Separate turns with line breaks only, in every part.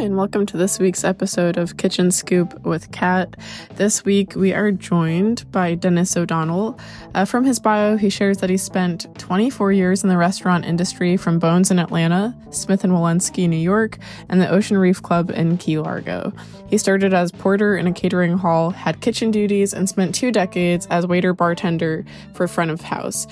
and welcome to this week's episode of Kitchen Scoop with Kat. This week we are joined by Dennis O'Donnell. Uh, from his bio, he shares that he spent 24 years in the restaurant industry from Bones in Atlanta, Smith and Wollensky, New York, and the Ocean Reef Club in Key Largo. He started as porter in a catering hall, had kitchen duties, and spent two decades as waiter bartender for front of house.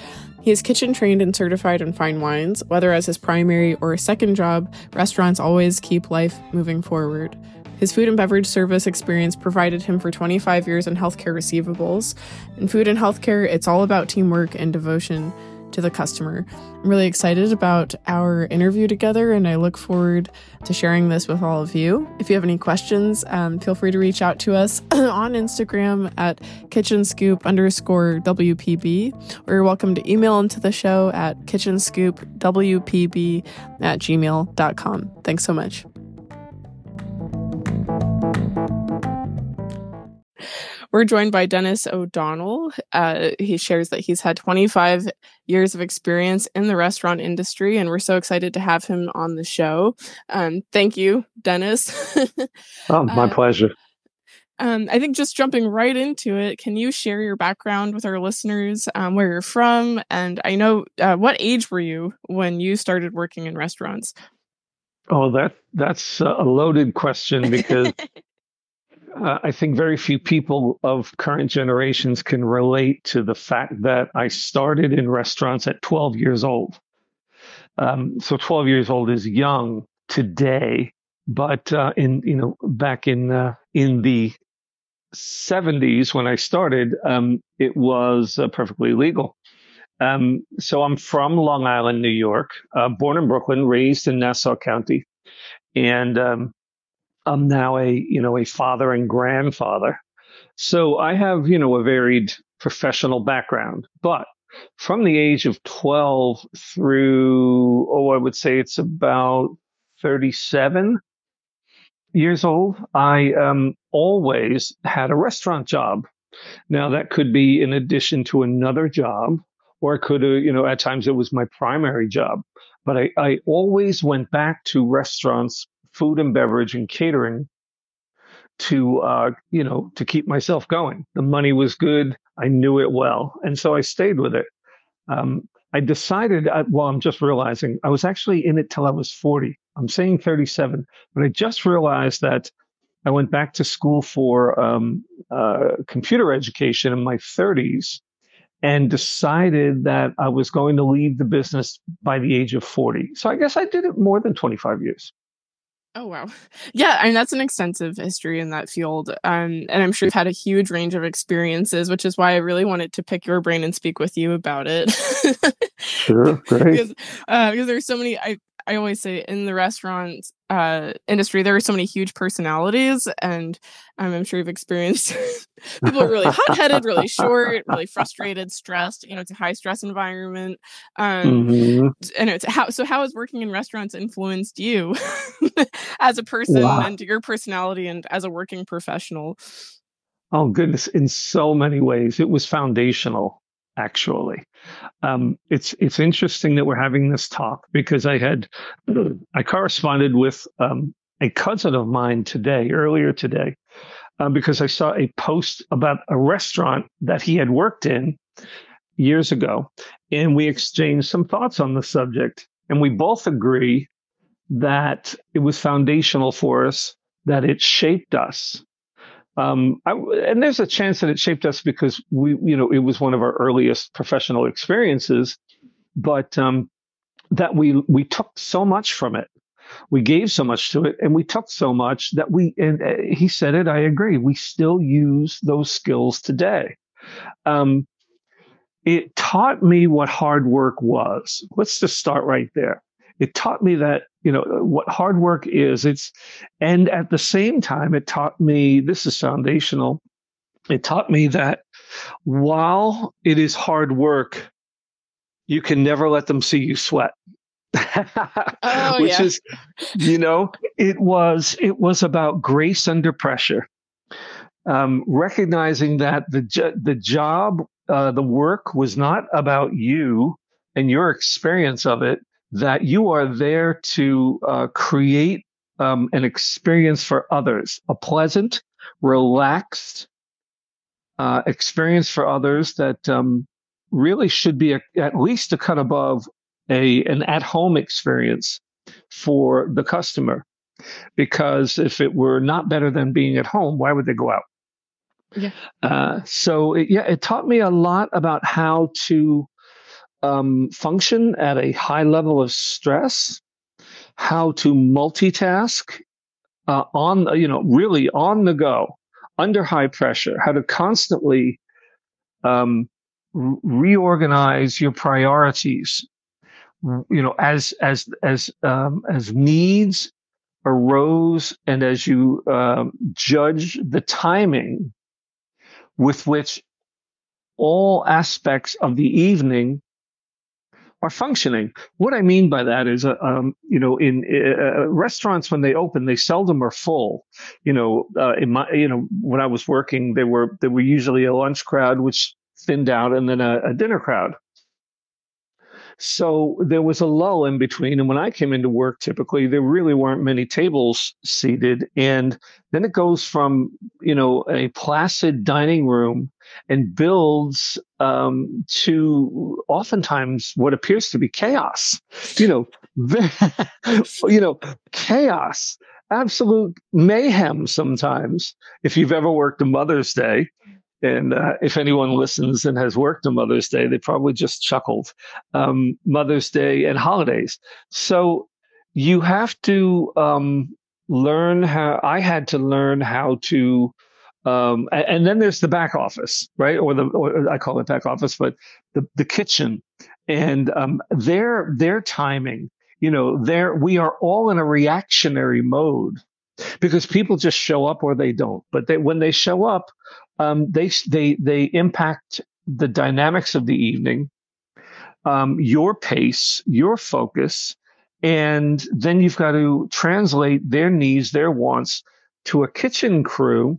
He is kitchen trained and certified in fine wines. Whether as his primary or second job, restaurants always keep life moving forward. His food and beverage service experience provided him for 25 years in healthcare receivables. In food and healthcare, it's all about teamwork and devotion to the customer. I'm really excited about our interview together and I look forward to sharing this with all of you. If you have any questions, um, feel free to reach out to us on Instagram at kitchen scoop underscore WPB or you're welcome to email into the show at kitchenscoopwpb at gmail.com. Thanks so much. We're joined by Dennis O'Donnell. Uh, he shares that he's had 25 years of experience in the restaurant industry, and we're so excited to have him on the show. Um, thank you, Dennis.
oh, my uh, pleasure.
Um, I think just jumping right into it, can you share your background with our listeners, um, where you're from? And I know, uh, what age were you when you started working in restaurants?
Oh, that that's a loaded question because uh, I think very few people of current generations can relate to the fact that I started in restaurants at 12 years old. Um, so 12 years old is young today, but uh, in you know back in uh, in the 70s when I started, um, it was uh, perfectly legal. Um, so I'm from Long Island, New York, uh, born in Brooklyn, raised in Nassau County, and um, I'm now a you know a father and grandfather, so I have you know a varied professional background. But from the age of 12 through oh I would say it's about 37 years old, I um, always had a restaurant job. Now that could be in addition to another job, or it could, you know, at times it was my primary job. But I, I always went back to restaurants food and beverage and catering to uh, you know to keep myself going. The money was good. I knew it well, and so I stayed with it. Um, I decided. Uh, well, I'm just realizing I was actually in it till I was 40. I'm saying 37, but I just realized that I went back to school for um, uh, computer education in my 30s, and decided that I was going to leave the business by the age of 40. So I guess I did it more than 25 years.
Oh wow. Yeah, I mean that's an extensive history in that field. Um and I'm sure you've had a huge range of experiences, which is why I really wanted to pick your brain and speak with you about it.
sure, great.
because, uh, because there's so many I I always say in the restaurant uh, industry, there are so many huge personalities, and um, I'm sure you've experienced people are really hot headed, really short, really frustrated, stressed. You know, it's a high stress environment. Um, mm-hmm. And it's how so. How has working in restaurants influenced you as a person wow. and your personality and as a working professional?
Oh goodness, in so many ways, it was foundational actually. Um, it's it's interesting that we're having this talk because I had I corresponded with um, a cousin of mine today, earlier today, uh, because I saw a post about a restaurant that he had worked in years ago, and we exchanged some thoughts on the subject, and we both agree that it was foundational for us, that it shaped us, um, I, and there's a chance that it shaped us because we, you know, it was one of our earliest professional experiences, but um, that we we took so much from it, we gave so much to it, and we took so much that we. And uh, he said it. I agree. We still use those skills today. Um, it taught me what hard work was. Let's just start right there. It taught me that you know what hard work is it's and at the same time it taught me this is foundational it taught me that while it is hard work you can never let them see you sweat.
Oh,
which is you know it was it was about grace under pressure. Um, recognizing that the the job uh, the work was not about you and your experience of it that you are there to uh, create um, an experience for others, a pleasant, relaxed uh, experience for others that um, really should be a, at least a cut above a an at home experience for the customer. Because if it were not better than being at home, why would they go out?
Yeah.
Uh, so it, yeah, it taught me a lot about how to um, function at a high level of stress, how to multitask uh, on you know really on the go under high pressure, how to constantly um, reorganize your priorities you know as as as um, as needs arose and as you um, judge the timing with which all aspects of the evening are functioning. What I mean by that is, uh, um, you know, in uh, restaurants when they open, they seldom are full. You know, uh, in my, you know, when I was working, they were there were usually a lunch crowd which thinned out, and then a, a dinner crowd. So there was a lull in between. And when I came into work, typically there really weren't many tables seated. And then it goes from, you know, a placid dining room and builds um, to oftentimes what appears to be chaos. You know, you know, chaos, absolute mayhem sometimes. If you've ever worked a Mother's Day, and uh, if anyone listens and has worked a Mother's Day, they probably just chuckled. Um, Mother's Day and holidays. So you have to um, learn how. I had to learn how to. Um, and, and, then there's the back office, right? Or the or I call it back office, but the the kitchen and um, their their timing. You know, there we are all in a reactionary mode because people just show up or they don't. But they, when they show up, um, they they they impact the dynamics of the evening, um, your pace, your focus, and then you've got to translate their needs, their wants to a kitchen crew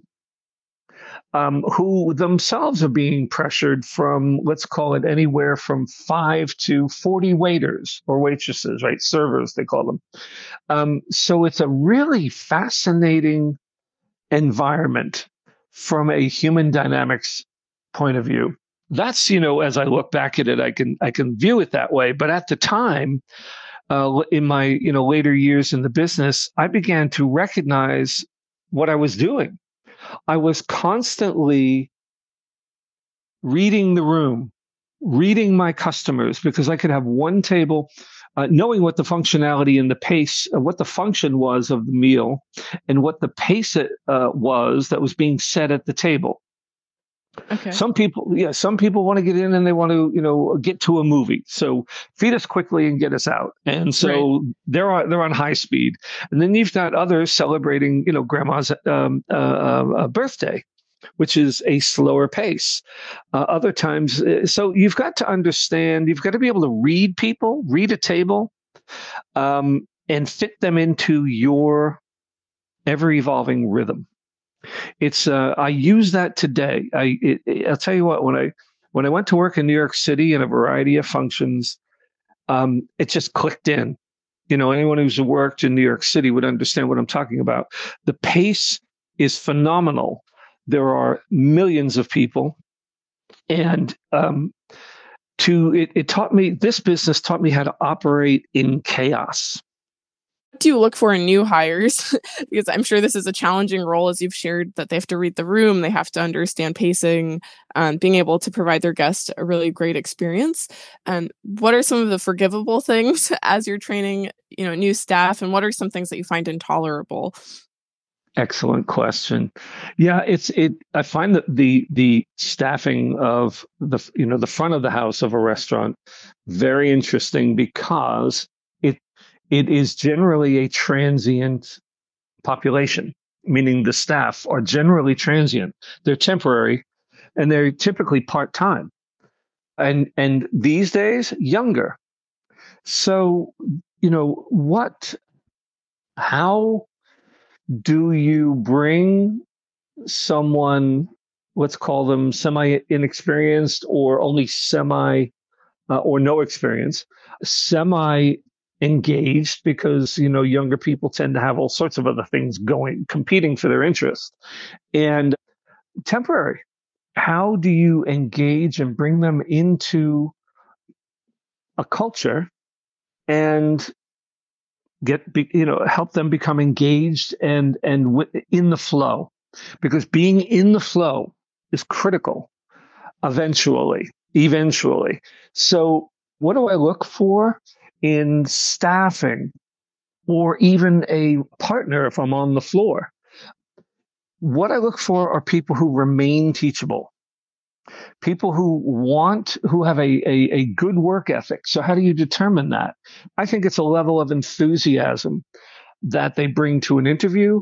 um, who themselves are being pressured from, let's call it anywhere from five to 40 waiters or waitresses, right? Servers, they call them. Um, so it's a really fascinating environment from a human dynamics point of view. That's, you know, as I look back at it, I can, I can view it that way. But at the time, uh, in my, you know, later years in the business, I began to recognize what I was doing. I was constantly reading the room, reading my customers because I could have one table uh, knowing what the functionality and the pace, uh, what the function was of the meal, and what the pace it, uh, was that was being set at the table. Okay. Some people, yeah, some people want to get in and they want to, you know, get to a movie. So feed us quickly and get us out. And so right. they're on, they're on high speed. And then you've got others celebrating, you know, grandma's um, uh, uh, birthday which is a slower pace. Uh, other times, uh, so you've got to understand, you've got to be able to read people, read a table, um, and fit them into your ever evolving rhythm. It's uh, I use that today. I it, I'll tell you what when I when I went to work in New York City in a variety of functions, um, it just clicked in. You know, anyone who's worked in New York City would understand what I'm talking about. The pace is phenomenal there are millions of people, and um, to it, it taught me this business taught me how to operate in chaos
do you look for in new hires? because I'm sure this is a challenging role, as you've shared, that they have to read the room, they have to understand pacing, um, being able to provide their guests a really great experience. And um, what are some of the forgivable things as you're training, you know, new staff, and what are some things that you find intolerable?
Excellent question. Yeah, it's it. I find that the the staffing of the you know the front of the house of a restaurant very interesting because it is generally a transient population, meaning the staff are generally transient. They're temporary, and they're typically part time, and and these days younger. So you know what? How do you bring someone let's call them semi inexperienced or only semi uh, or no experience semi engaged because you know younger people tend to have all sorts of other things going competing for their interest. And temporary how do you engage and bring them into a culture and get you know help them become engaged and and in the flow? Because being in the flow is critical eventually eventually. So what do i look for in staffing or even a partner if i'm on the floor. What i look for are people who remain teachable. People who want who have a, a, a, good work ethic. So how do you determine that? I think it's a level of enthusiasm that they bring to an interview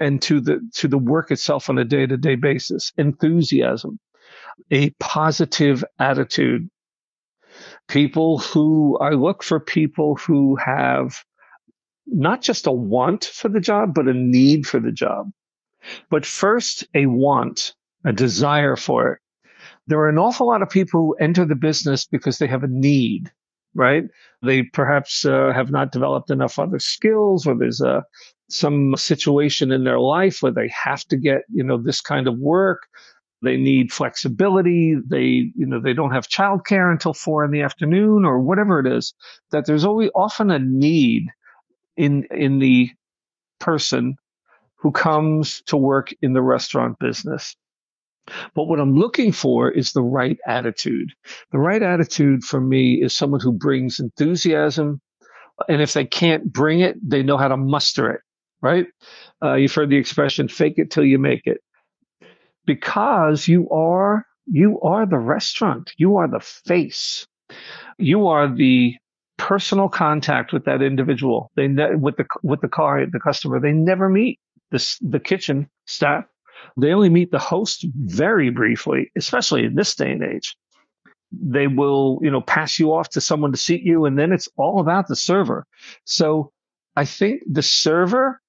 and to the to the work itself on a day-to-day basis. Enthusiasm a positive attitude people who i look for people who have not just a want for the job but a need for the job but first a want a desire for it there are an awful lot of people who enter the business because they have a need, right? They perhaps uh, have not developed enough other skills or there's a, some situation in their life where they have to get, you know, this kind of work. They need flexibility. They, you know, they don't have childcare until four in the afternoon or whatever it is, that there's always often a need in, in the person who comes to work in the restaurant business. But what I'm looking for is the right attitude. The right attitude for me is someone who brings enthusiasm. And if they can't bring it, they know how to muster it, right? Uh, you've heard the expression, fake it till you make it. Because you are, you are the restaurant. You are the face. You are the personal contact with that individual. They, ne- with the, with the car, the customer, they never meet this, the kitchen staff they only meet the host very briefly, especially in this day and age. They will, you know, pass you off to someone to seat you, and then it's all about the server. So I think the server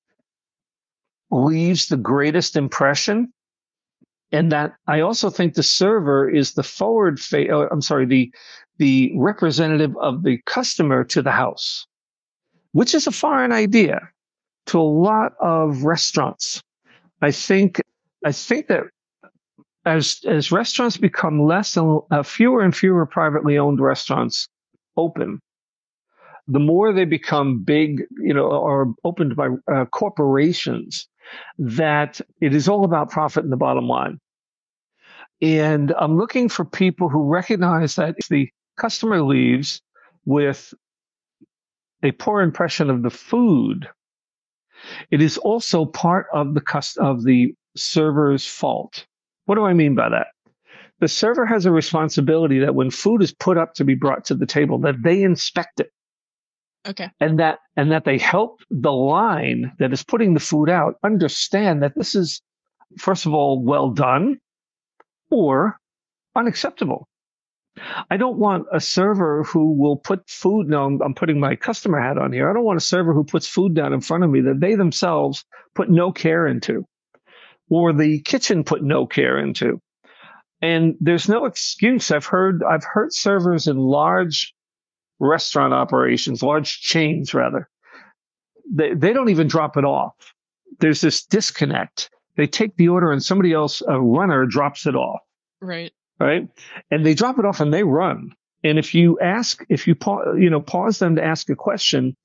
leaves the greatest impression. And that I also think the server is the forward face. Oh, I'm sorry, the the representative of the customer to the house, which is a foreign idea to a lot of restaurants. I think I think that as as restaurants become less and uh, fewer and fewer privately owned restaurants open, the more they become big, you know, or opened by uh, corporations, that it is all about profit and the bottom line. And I'm looking for people who recognize that if the customer leaves with a poor impression of the food, it is also part of the cost of the server's fault. What do I mean by that? The server has a responsibility that when food is put up to be brought to the table, that they inspect it.
Okay.
And that and that they help the line that is putting the food out understand that this is first of all well done or unacceptable. I don't want a server who will put food. No, I'm, I'm, putting my customer hat on here. I don't want a server who puts food down in front of me that they themselves put no care into or the kitchen put no care into. And there's no excuse. I've heard I've heard servers in large restaurant operations, large chains rather, they, they don't even drop it off. There's this disconnect. They take the order and somebody else, a runner, drops it off.
Right.
Right. And they drop it off and they run. And if you ask, if you you know pause them to ask a question,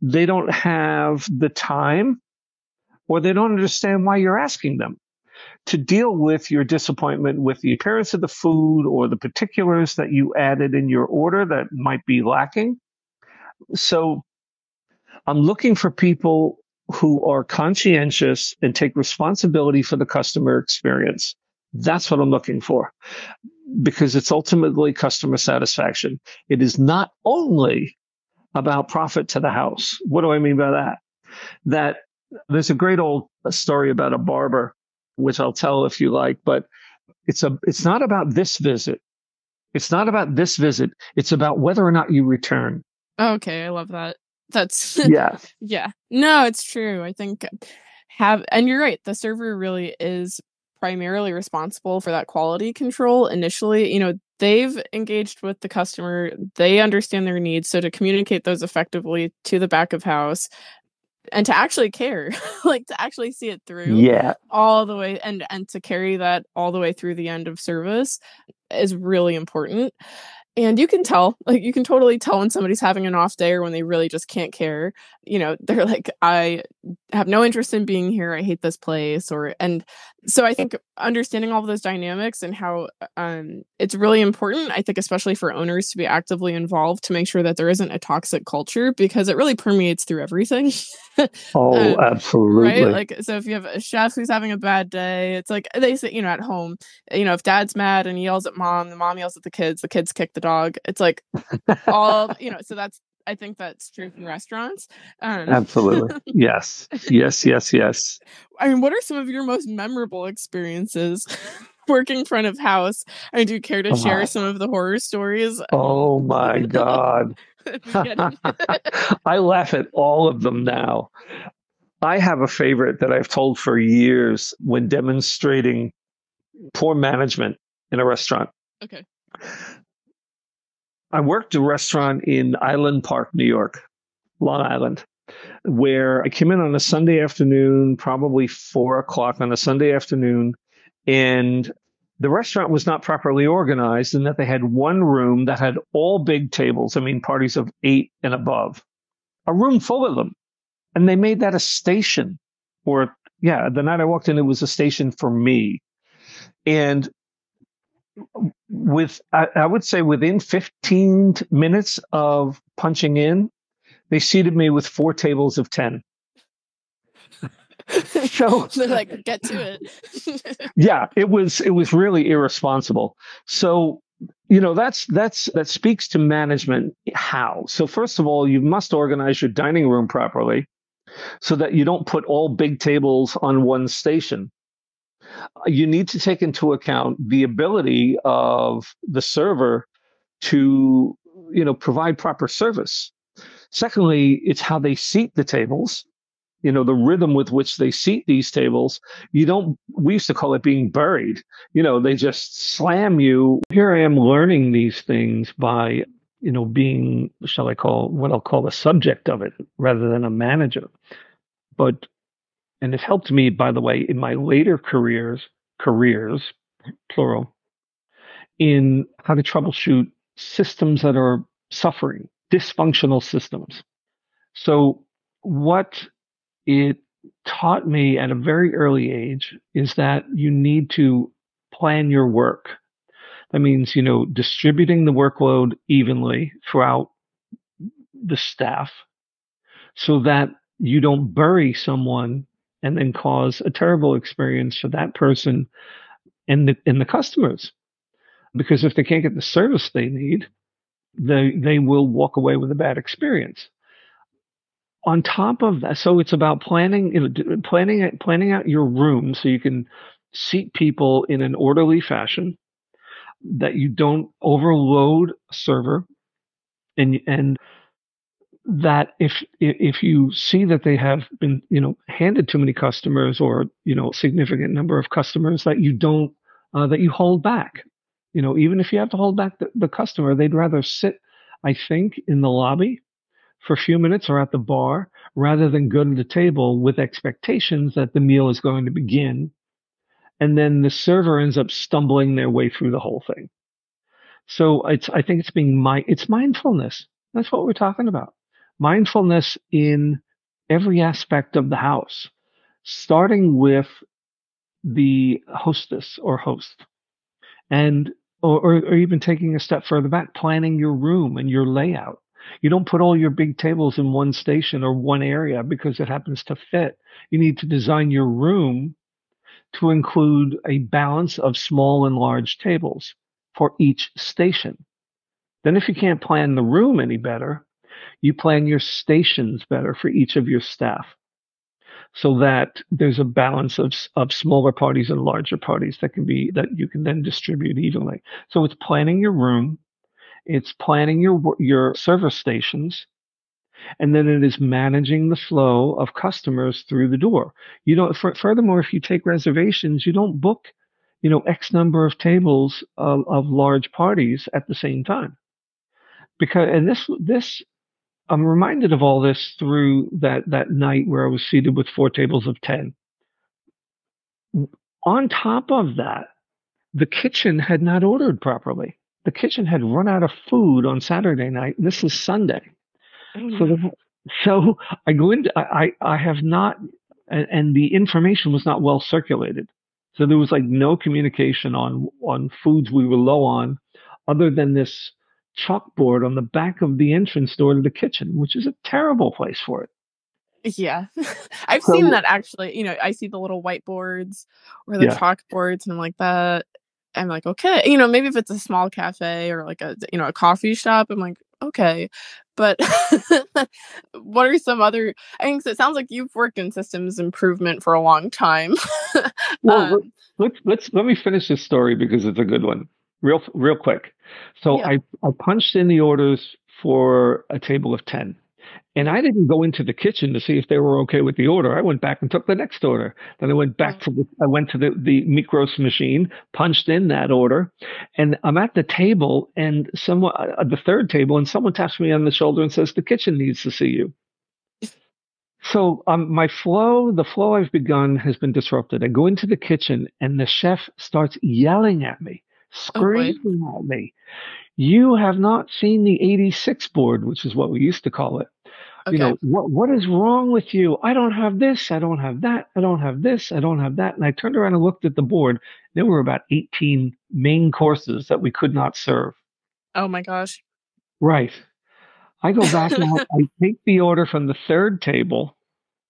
they don't have the time or they don't understand why you're asking them to deal with your disappointment with the appearance of the food or the particulars that you added in your order that might be lacking. So I'm looking for people who are conscientious and take responsibility for the customer experience. That's what I'm looking for because it's ultimately customer satisfaction. It is not only about profit to the house. What do I mean by that? That there's a great old story about a barber, which I'll tell if you like, but it's a it's not about this visit. It's not about this visit. It's about whether or not you return.
Okay, I love that. That's
yeah.
yeah. No, it's true. I think have and you're right. The server really is primarily responsible for that quality control initially. You know, they've engaged with the customer, they understand their needs. So to communicate those effectively to the back of house and to actually care, like to actually see it through
Yeah.
all the way and and to carry that all the way through the end of service is really important. And you can tell, like you can totally tell when somebody's having an off day or when they really just can't care. You know, they're like, I have no interest in being here. I hate this place. Or and so I think understanding all of those dynamics and how um, it's really important. I think especially for owners to be actively involved to make sure that there isn't a toxic culture because it really permeates through everything.
Oh,
Um,
absolutely.
right like so if you have a chef who's having a bad day it's like they say you know at home you know if dad's mad and he yells at mom the mom yells at the kids the kids kick the dog it's like all you know so that's i think that's true in restaurants um
Absolutely. Yes. Yes, yes, yes.
i mean what are some of your most memorable experiences working front of house i mean, do you care to share
Oh.
some of the horror stories
Oh my God.
If we get-
I laugh at all of them now. I have a favorite that I've told for years when demonstrating poor management in a restaurant.
okay
I worked a restaurant in Island Park, New York, Long Island, where I came in on a Sunday afternoon, probably four o'clock on a Sunday afternoon, and the restaurant was not properly organized in that they had one room that had all big tables. I mean, parties of eight and above, a room full of them. And they made that a station. Or, yeah, the night I walked in, it was a station for me. And with, I, I would say within 15 minutes of punching in, they seated me with four tables of 10. So-
they're like get to it.
Yeah it was it was really irresponsible. So you know that's that's that speaks to management how. So first of all you must organize your dining room properly so that you don't put all big tables on one station you need to take into account the ability of the server to you know provide proper service. Secondly it's how they seat the tables you know the rhythm with which they seat these tables. You don't we used to call it being buried. You know they just slam you. Here i am learning these things by you know being shall i call what i'll call the subject of it rather than a manager. But and it helped me by the way in my later careers careers plural in how to troubleshoot systems that are suffering dysfunctional systems so what it taught me at a very early age is that you need to plan your work. That means, you know, distributing the workload evenly throughout the staff so that you don't bury someone and then cause a terrible experience for that person and the, and the customers. Because if they can't get the service they need, they, they will walk away with a bad experience on top of that, so it's about planning, you know, planning, planning out your room so you can seat people in an orderly fashion, that you don't overload a server, and and that if if you see that they have been you know handed too many customers or you know significant number of customers that you don't uh, that you hold back you know even if you have to hold back the, the customer they'd rather sit i think in the lobby for a few minutes or at the bar rather than go to the table with expectations that the meal is going to begin. And then the server ends up stumbling their way through the whole thing. So it's, I think it's being my, it's mindfulness. That's what we're talking about. Mindfulness in every aspect of the house, starting with the hostess or host and, or, or, even taking a step further back, planning your room and your layout you don't put all your big tables in one station or one area because it happens to fit. You need to design your room to include a balance of small and large tables for each station. Then if you can't plan the room any better, you plan your stations better for each of your staff so that there's a balance of, of smaller parties and larger parties that can be, that you can then distribute evenly. So it's planning your room, it's planning your your service stations, and then it is managing the flow of customers through the door. You don't. For, furthermore, if you take reservations, you don't book you know, X number of tables of, of large parties at the same time. Because, and this, this, I'm reminded of all this through that, that night where I was seated with four tables of 10. On top of that, the kitchen had not ordered properly. The kitchen had run out of food on Saturday night. This is Sunday. Oh, so, the, so I go into, I, I have not, and, and the information was not well circulated. So there was like no communication on on foods we were low on, other than this chalkboard on the back of the entrance door to the kitchen, which is a terrible place for it.
Yeah, I've so, seen that actually. You know, I see the little whiteboards or the yeah. chalkboards, and I'm like that. I'm like, okay, you know, maybe if it's a small cafe or like a you know a coffee shop, I'm like, okay, but what are some other? I think it sounds like you've worked in systems improvement for a long time.
well, um, let's let's let me finish this story because it's a good one, real real quick. So yeah. I I punched in the orders for a table of ten. And I didn't go into the kitchen to see if they were okay with the order. I went back and took the next order. Then I went back to the, I went to the, the Micros machine, punched in that order, and I'm at the table and someone, uh, the third table, and someone taps me on the shoulder and says, the kitchen needs to see you. So um, my flow, the flow I've begun has been disrupted. I go into the kitchen and the chef starts yelling at me, Oh, screaming oh, at me. You have not seen the 86 board, which is what we used to call it. Okay. You know, what what is wrong with you? I don't have this, I don't have that, I don't have this, I don't have that. And I turned around and looked at the board. There were about 18 main courses that we could not serve.
Oh my gosh.
Right. I go back and I take the order from the third table.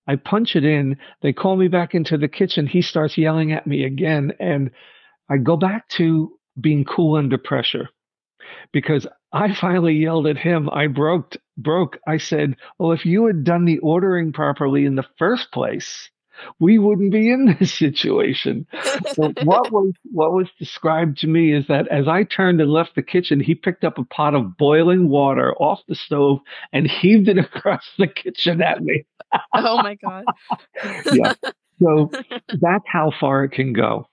I punch it in. They call me back into the kitchen. He starts yelling at me again. And I go back to being cool under pressure because I finally yelled at him. I broke, broke. I said, well, if you had done the ordering properly in the first place, we wouldn't be in this situation. so what was what was described to me is that as I turned and left the kitchen, he picked up a pot of boiling water off the stove and heaved it across the kitchen at me.
oh my god.
yeah. So that's how far it can go.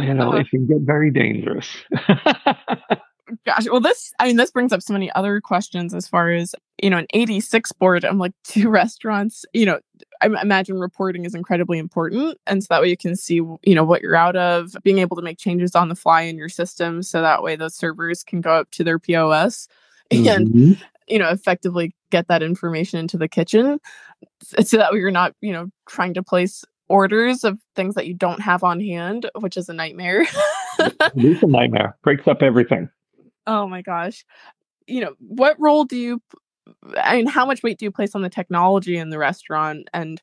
You know, uh, it can get very dangerous.
Gosh, well, this, I mean, this brings up so many other questions as far as, you know, an 86 board. I'm like, two restaurants, you know, I imagine reporting is incredibly important. And so that way you can see, you know, what you're out of, being able to make changes on the fly in your system. So that way those servers can go up to their POS mm-hmm. and, you know, effectively get that information into the kitchen so that way you're not, you know, trying to place orders of things that you don't have on hand, which is a nightmare.
it's a nightmare. Breaks up everything.
Oh my gosh. You know, what role do you I mean, how much weight do you place on the technology in the restaurant and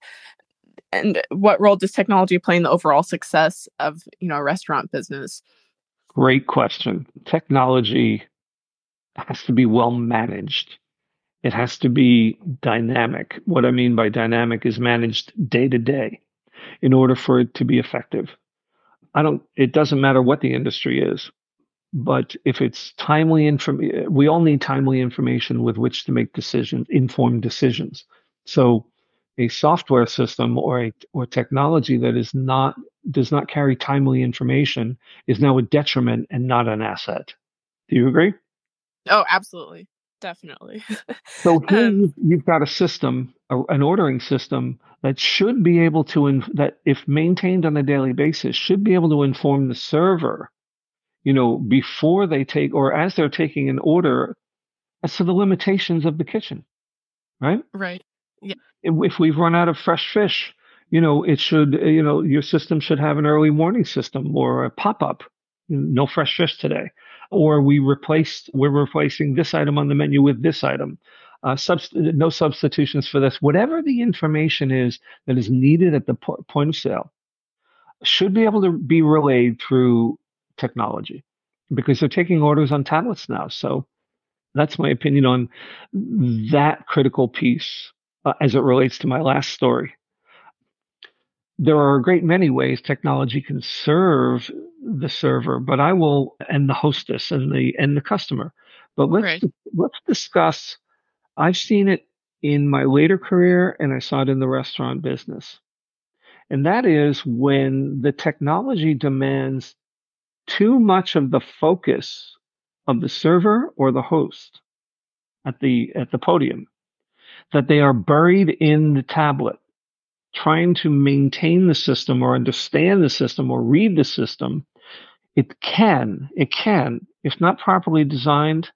and what role does technology play in the overall success of, you know, a restaurant business?
Great question. Technology has to be well managed. It has to be dynamic. What I mean by dynamic is managed day to day in order for it to be effective. I don't, it doesn't matter what the industry is. But if it's timely information, we all need timely information with which to make decisions, informed decisions. So a software system or a or technology that is not does not carry timely information is now a detriment and not an asset. Do you agree?
Oh, absolutely. Definitely.
so here um, you've got a system, a, an ordering system that should be able to, in, that if maintained on a daily basis, should be able to inform the server you know, before they take or as they're taking an order as to the limitations of the kitchen, right?
Right. Yeah.
If we've run out of fresh fish, you know, it should, you know, your system should have an early warning system or a pop up. No fresh fish today. Or we replaced, we're replacing this item on the menu with this item. Uh, subst- no substitutions for this. Whatever the information is that is needed at the po- point of sale should be able to be relayed through technology because they're taking orders on tablets now. So that's my opinion on that critical piece uh, as it relates to my last story. There are a great many ways technology can serve the server, but I will and the hostess and the and the customer. But let's right. let's discuss. I've seen it in my later career, and I saw it in the restaurant business. And that is when the technology demands too much of the focus of the server or the host at the at the podium that they are buried in the tablet trying to maintain the system or understand the system or read the system it can it can if not properly designed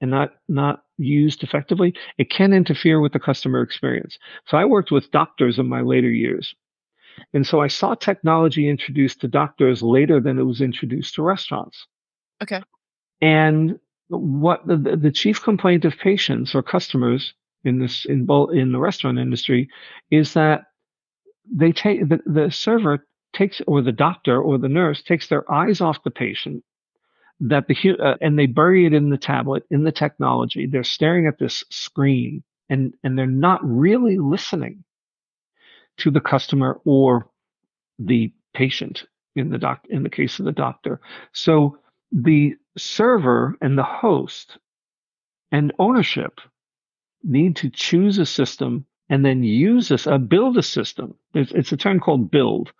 and not not used effectively it can interfere with the customer experience. So i worked with doctors in my later years. And so i saw technology introduced to doctors later than it was introduced to restaurants.
Okay.
and what the, the chief complaint of patients or customers in this in in the restaurant industry is that they take the, the server takes or the doctor or the nurse takes their eyes off the patient that the uh, and they bury it in the tablet in the technology. They're staring at this screen and and they're not really listening to the customer or the patient in the doc in the case of the doctor. So the server and the host and ownership need to choose a system and then use this, uh, build a system. It's, it's a term called build.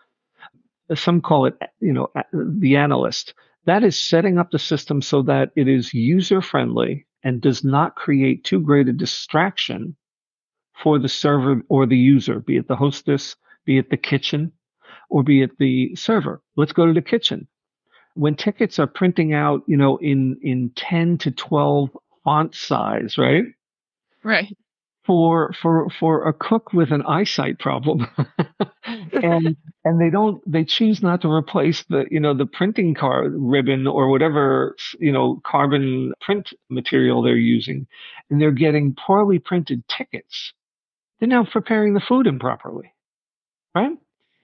Some call it, you know, the analyst. That is setting up the system so that it is user friendly and does not create too great a distraction for the server or the user, be it the hostess, be it the kitchen, or be it the server. Let's go to the kitchen when tickets are printing out, you know, in in 10 to 12 font size, right?
Right.
For for for a cook with an eyesight problem. and and they don't they choose not to replace the you know the printing card ribbon or whatever you know carbon print material they're using. And they're getting poorly printed tickets. They're now preparing the food improperly. Right?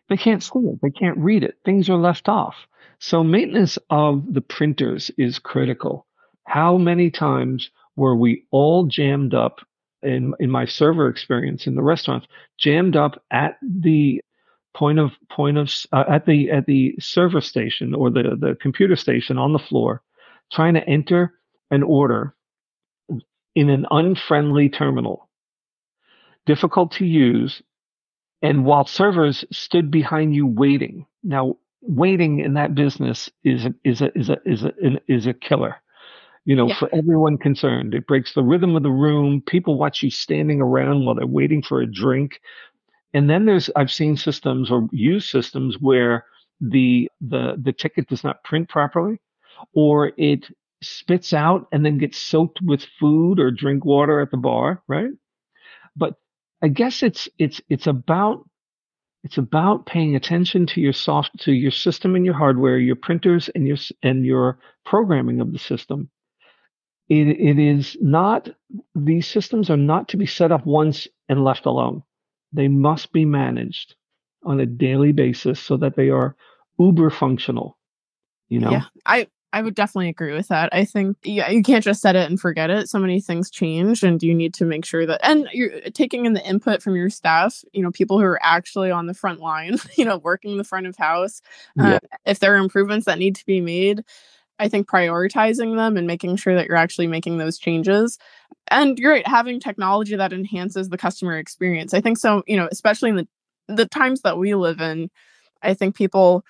They can't see it. They can't read it. Things are left off. So maintenance of the printers is critical. How many times were we all jammed up in, in my server experience in the restaurants, jammed up at the point of point of uh, at the at the server station or the the computer station on the floor, trying to enter an order in an unfriendly terminal, difficult to use, and while servers stood behind you waiting. Now waiting in that business is a, is a, is a, is a, is a killer. You know, yeah. for everyone concerned, it breaks the rhythm of the room. People watch you standing around while they're waiting for a drink. And then there's, I've seen systems or used systems where the, the, the ticket does not print properly or it spits out and then gets soaked with food or drink water at the bar, right? But I guess it's, it's, it's about it's about paying attention to your soft, to your system and your hardware, your printers and your and your programming of the system. It, it is not; these systems are not to be set up once and left alone. They must be managed on a daily basis so that they are uber functional. You know.
Yeah, I I would definitely agree with that. I think yeah, you can't just set it and forget it. So many things change, and you need to make sure that and you're taking in the input from your staff. You know, people who are actually on the front line. You know, working the front of house. Yeah. Uh, if there are improvements that need to be made, I think prioritizing them and making sure that you're actually making those changes. And you're right, having technology that enhances the customer experience. I think so. You know, especially in the the times that we live in, I think people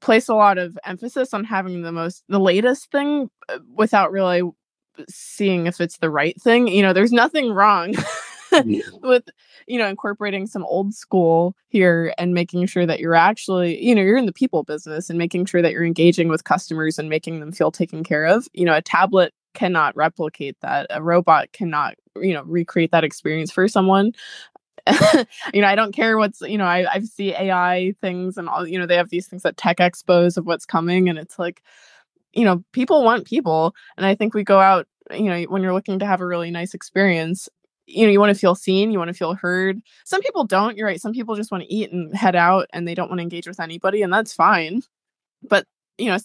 place a lot of emphasis on having the most the latest thing uh, without really seeing if it's the right thing you know there's nothing wrong yeah. with you know incorporating some old school here and making sure that you're actually you know you're in the people business and making sure that you're engaging with customers and making them feel taken care of you know a tablet cannot replicate that a robot cannot you know recreate that experience for someone you know, I don't care what's, you know, I, I see AI things and all, you know, they have these things at tech expos of what's coming. And it's like, you know, people want people. And I think we go out, you know, when you're looking to have a really nice experience, you know, you want to feel seen, you want to feel heard. Some people don't, you're right. Some people just want to eat and head out and they don't want to engage with anybody. And that's fine. But, you know,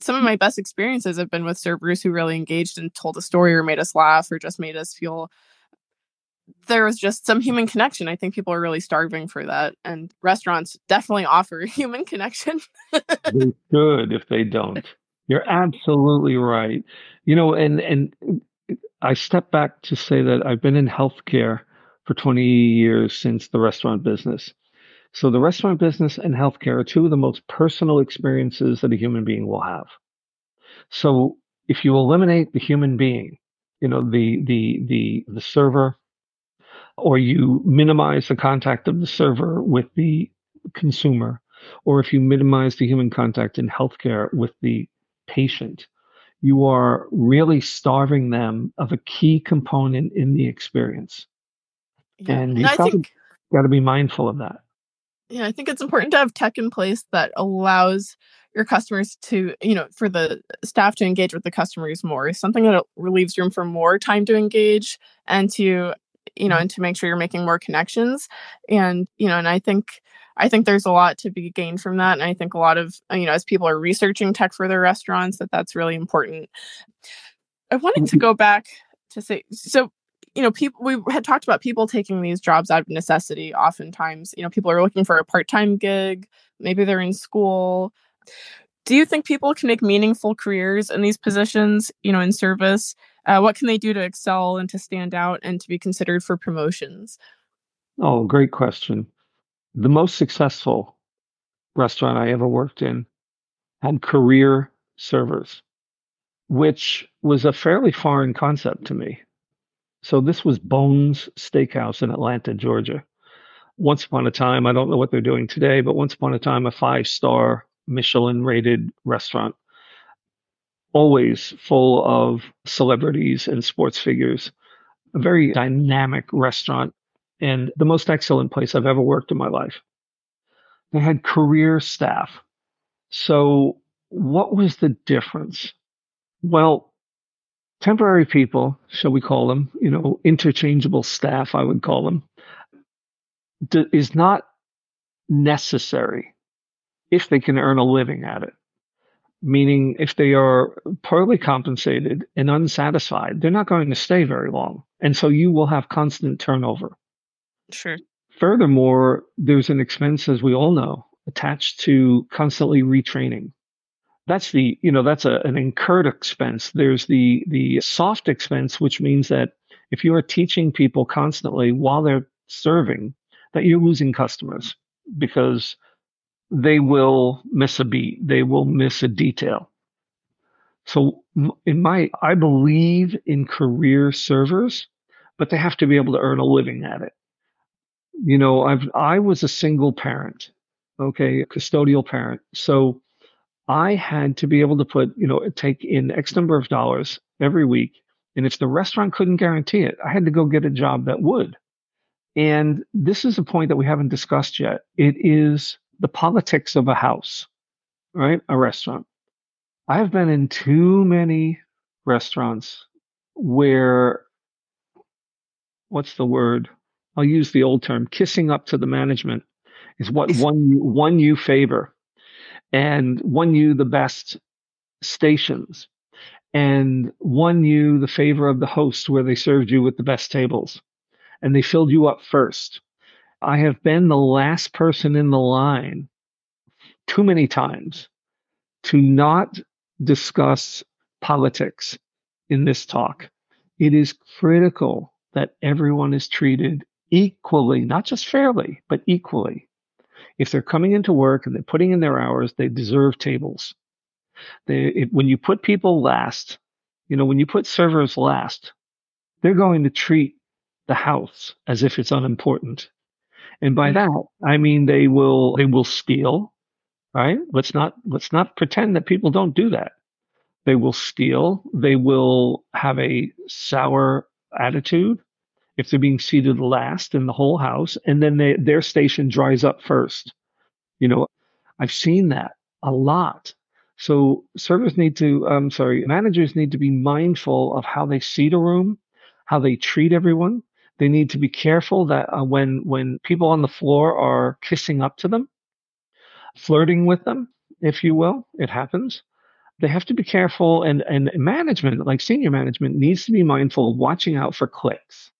some of my best experiences have been with servers who really engaged and told a story or made us laugh or just made us feel there was just some human connection. I think people are really starving for that, and restaurants definitely offer human connection.
they should if they don't. You're absolutely right. You know, and and I step back to say that I've been in healthcare for 20 years since the restaurant business. So the restaurant business and healthcare are two of the most personal experiences that a human being will have. So if you eliminate the human being, you know, the the the the server, or you minimize the contact of the server with the consumer, or if you minimize the human contact in healthcare with the patient, you are really starving them of a key component in the experience.
Yeah.
And
And
you've got to,
think
got to be mindful of that.
yeah, I think it's important to have tech in place that allows your customers to, you know, for the staff to engage with the customers more. Something that relieves room for more time to engage and to, you know,
Mhm.
and to make sure you're making more connections. And, you know, and I think I think there's a lot to be gained from that. And I think a lot of, uh, you know, as people are researching tech for their restaurants, that that's really important. I wanted to
Mhm.
go back to say, so, you know, people, we had talked about people taking these jobs out of necessity. Oftentimes, you know, people are looking for a part time gig, maybe they're in school. Do you think people can make meaningful careers in these positions, you know, in service? Uh, what can they do to excel and to stand out and to be considered for promotions?
Oh, great question. The most successful restaurant I ever worked in had career servers, which was a fairly foreign concept to me. So this was Bones Steakhouse in Atlanta, Georgia. Once upon a time, I don't know what they're doing today, but once upon a time, a five star Michelin rated restaurant, always full of celebrities and sports figures. A very dynamic restaurant and the most excellent place I've ever worked in my life. They had career staff. So, what was the difference? Well, temporary people, shall we call them, you know, interchangeable staff, I would call them, d- is not necessary if they can earn a living at it. Meaning, if they are poorly compensated and unsatisfied, they're not going to stay very long. And so you will have constant turnover.
Sure.
Furthermore, there's an expense, as we all know, attached to constantly retraining. That's the, you know, that's a, an incurred expense. There's the the soft expense, which means that if you are teaching people constantly while they're serving, that you're losing customers because they will miss a beat, they will miss a detail. So in my, I believe in career servers, but they have to be able to earn a living at it. You know, I've I was a single parent, okay, a custodial parent. So I had to be able to put, you know, take in X number of dollars every week. And if the restaurant couldn't guarantee it, I had to go get a job that would. And this is a point that we haven't discussed yet. It is the politics of a house, right? A restaurant. I have been in too many restaurants where, what's the word? I'll use the old term, kissing up to the management is what won you, won you favor and won you the best stations and won you the favor of the host where they served you with the best tables and they filled you up first. I have been the last person in the line too many times to not discuss politics in this talk. It is critical that everyone is treated equally, not just fairly, but equally. If they're coming into work and they're putting in their hours, they deserve tables. They, it, when you put people last, you know, when you put servers last, they're going to treat the house as if it's unimportant. And by that, I mean they will they will steal, right? Let's not let's not pretend that people don't do that. They will steal. They will have a sour attitude if they're being seated last in the whole house, and then they, their station dries up first. You know, I've seen that a lot. So servers need to, I'm sorry, managers need to be mindful of how they seat a room, how they treat everyone. They need to be careful that uh, when when people on the floor are kissing up to them, flirting with them, if you will, it happens. They have to be careful, and and management, like senior management, needs to be mindful of watching out for cliques.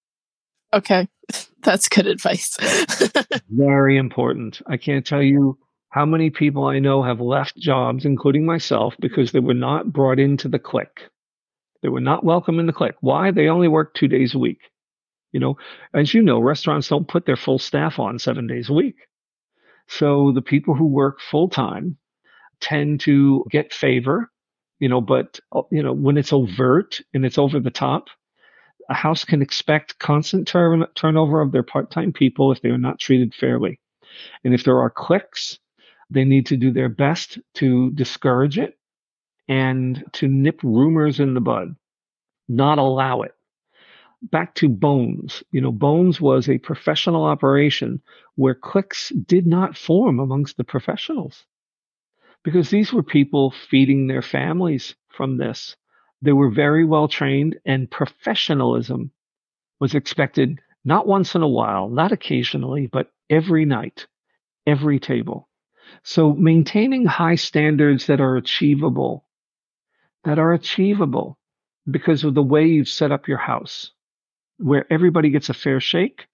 Okay. That's good advice.
Very important. I can't tell you how many people I know have left jobs, including myself, because they were not brought into the clique. They were not welcome in the clique. Why? They only work two days a week. You know, as you know, restaurants don't put their full staff on seven days a week. So the people who work full time tend to get favor, you know, but, uh, you know, when it's overt and it's over the top, a house can expect constant turn- turnover of their part time people if they are not treated fairly. And if there are cliques, they need to do their best to discourage it and to nip rumors in the bud, not allow it. Back to Bones. You know, Bones was a professional operation where cliques did not form amongst the professionals because these were people feeding their families from this. They were very well trained and professionalism was expected not once in a while, not occasionally, but every night, every table. So maintaining high standards that are achievable, that are achievable because of the way you've set up your house, where everybody gets a fair shake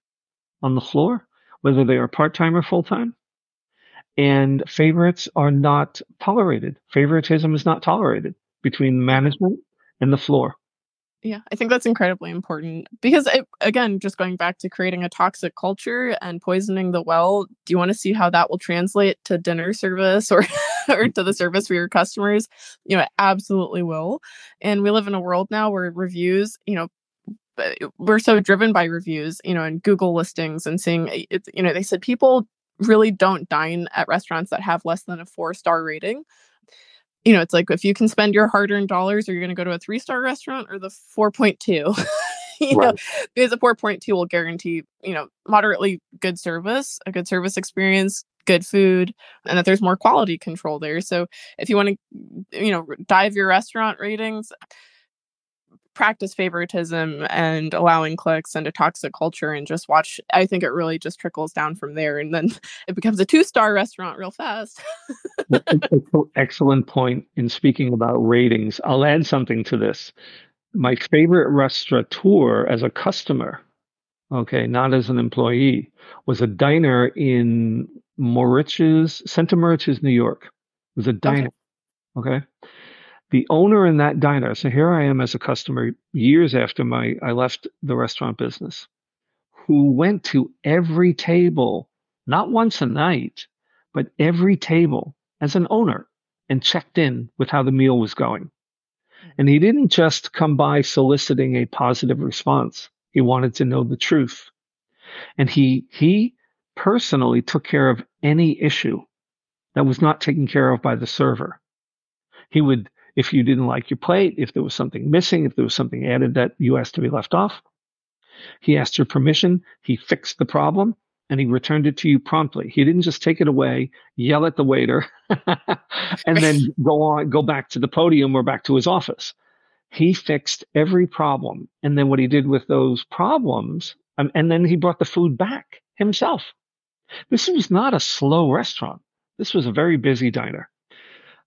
on the floor, whether they are part time or full time. And favorites are not tolerated. Favoritism is not tolerated between management and the floor.
Yeah, I think that's incredibly important because, it, again, just going back to creating a toxic culture and poisoning the well, do you want to see how that will translate to dinner service or, or to the service for your customers? You know, it absolutely will. And we live in a world now where reviews, you know, we're so driven by reviews, you know, and Google listings and seeing, eh, it, you know, they said people really don't dine at restaurants that have less than a four star rating you know, it's like if you can spend your hard earned dollars, are you going to go to a three star restaurant or the 4.2? you right. know, because a 4.2 will guarantee, you know, moderately good service, a good service experience, good food, and that there's more quality control there. So if you want to, you know, dive your restaurant ratings, practice favoritism and allowing cliques and a toxic culture and just watch i think it really just trickles down from there and then it becomes a two star restaurant real fast.
Excellent point in speaking about ratings. I'll add something to this. My favorite restaurateur as a customer okay not as an employee was a diner in moriches Center moriches new york. It was a diner okay. okay the owner in that diner so here i am as a customer years after my i left the restaurant business who went to every table not once a night but every table as an owner and checked in with how the meal was going. Mm-hmm. And he didn't just come by soliciting a positive response. He wanted to know the truth. And he he personally took care of any issue that was not taken care of by the server. He would if you didn't like your plate, if there was something missing, if there was something added that you asked to be left off. He asked your permission. He fixed the problem and he returned it to you promptly. He didn't just take it away, yell at the waiter, and then go on, go back to the podium or back to his office. He fixed every problem. And then what he did with those problems, um, and then he brought the food back himself. This was not a slow restaurant. This was a very busy diner.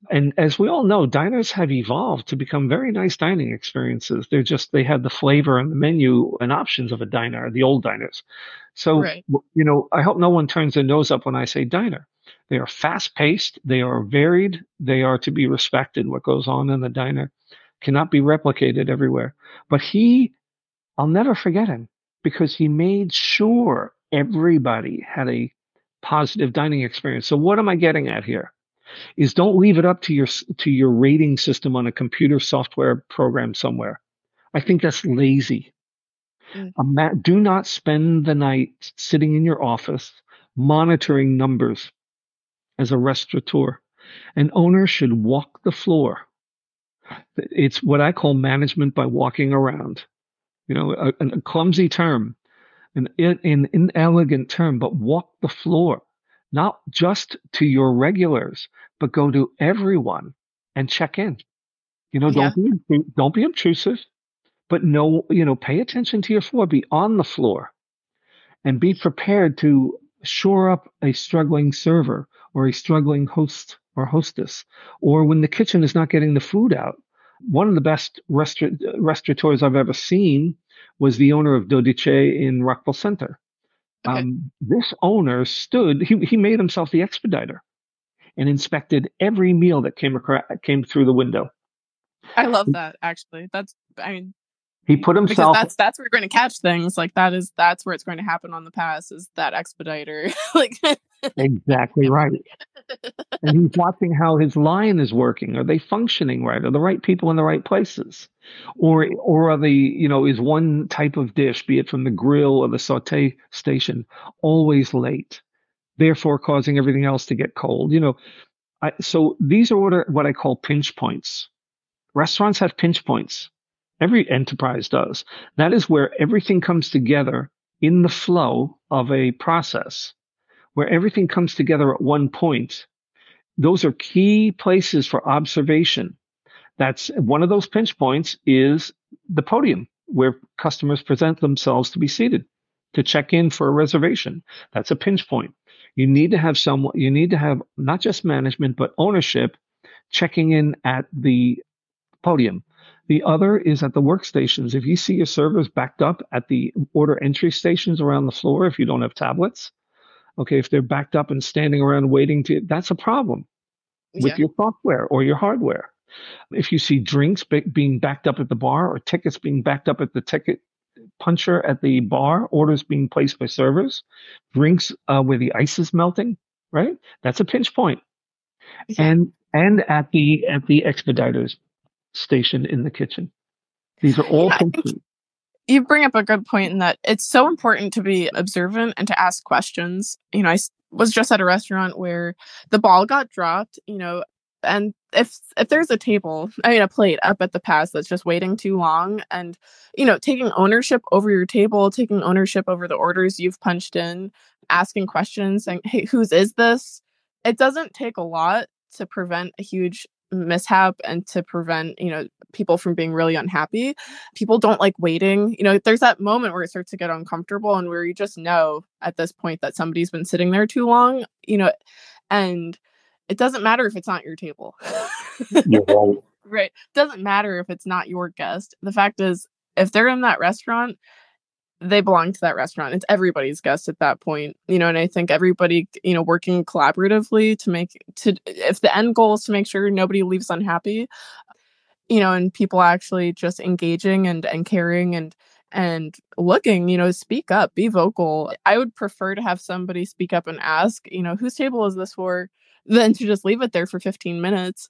And as we all know, diners have evolved to become very nice dining experiences. They're just, they have the flavor and the menu and options of a diner, the old diners. So, right. you know, I hope no one turns their nose up when I say diner. They are fast paced, they are varied, they are to be respected. What goes on in the diner cannot be replicated everywhere. But he, I'll never forget him because he made sure everybody had a positive dining experience. So, what am I getting at here? Is don't leave it up to your to your rating system on a computer software program somewhere. I think that's lazy. Mm. do not spend the night sitting in your office monitoring numbers as a restaurateur. An owner should walk the floor. It's what I call management by walking around. You know, a, a clumsy term, an, an inelegant term, but walk the floor not just to your regulars, but go to everyone and check in. You know, don't yeah. be don't be obtrusive, but no, you know, pay attention to your floor. Be on the floor, and be prepared to shore up a struggling server or a struggling host or hostess, or when the kitchen is not getting the food out. One of the best restaur- restaurateurs I've ever seen was the owner of Dodici in Rockville Centre. Okay. Um, this owner stood, he, he made himself the expediter and inspected every meal that came across, came through the window.
I love that actually. That's I mean
he put himself
that's that's where you're going to catch things like that is that's where it's going to happen on the pass is that expediter like
exactly right. and he's watching how his line is working. Are they functioning right? Are the right people in the right places? Or or are the, you know, is one type of dish, be it from the grill or the saute station, always late, therefore causing everything else to get cold? You know, I, so these are what, are what I call pinch points. Restaurants have pinch points. Every enterprise does. That is where everything comes together in the flow of a process, where everything comes together at one point. Those are key places for observation. That's one of those pinch points is the podium where customers present themselves to be seated to check in for a reservation. That's a pinch point. You need to have someone, you need to have not just management, but ownership checking in at the podium. The other is at the workstations. If you see your servers backed up at the order entry stations around the floor, if you don't have tablets, okay, if they're backed up and standing around waiting to, that's a problem with yeah. your software or your hardware. If you see drinks being backed up at the bar or tickets being backed up at the ticket puncher at the bar, orders being placed by servers, drinks uh, where the ice is melting, right? That's a pinch point. Yeah. And and at the at the expediters station in the kitchen. These are all yeah,
You bring up a good point in that it's so important to be observant and to ask questions. You know, I was just at a restaurant where the ball got dropped, you know, and if if there's a table i mean a plate up at the pass that's just waiting too long and you know taking ownership over your table taking ownership over the orders you've punched in asking questions saying hey whose is this it doesn't take a lot to prevent a huge mishap and to prevent you know people from being really unhappy people don't like waiting you know there's that moment where it starts to get uncomfortable and where you just know at this point that somebody's been sitting there too long you know and it doesn't matter if it's not your table. Right. Right. Doesn't matter if it's not your guest. The fact is, if they're in that restaurant, they belong to that restaurant. It's everybody's guest at that point, you know. And I think everybody, you know, working collaboratively to make to if the end goal is to make sure nobody leaves unhappy, you know, and people actually just engaging and and caring and and looking, you know, speak up, be vocal. I would prefer to have somebody speak up and ask, you know, whose table is this for? than to just leave it there for 15 minutes.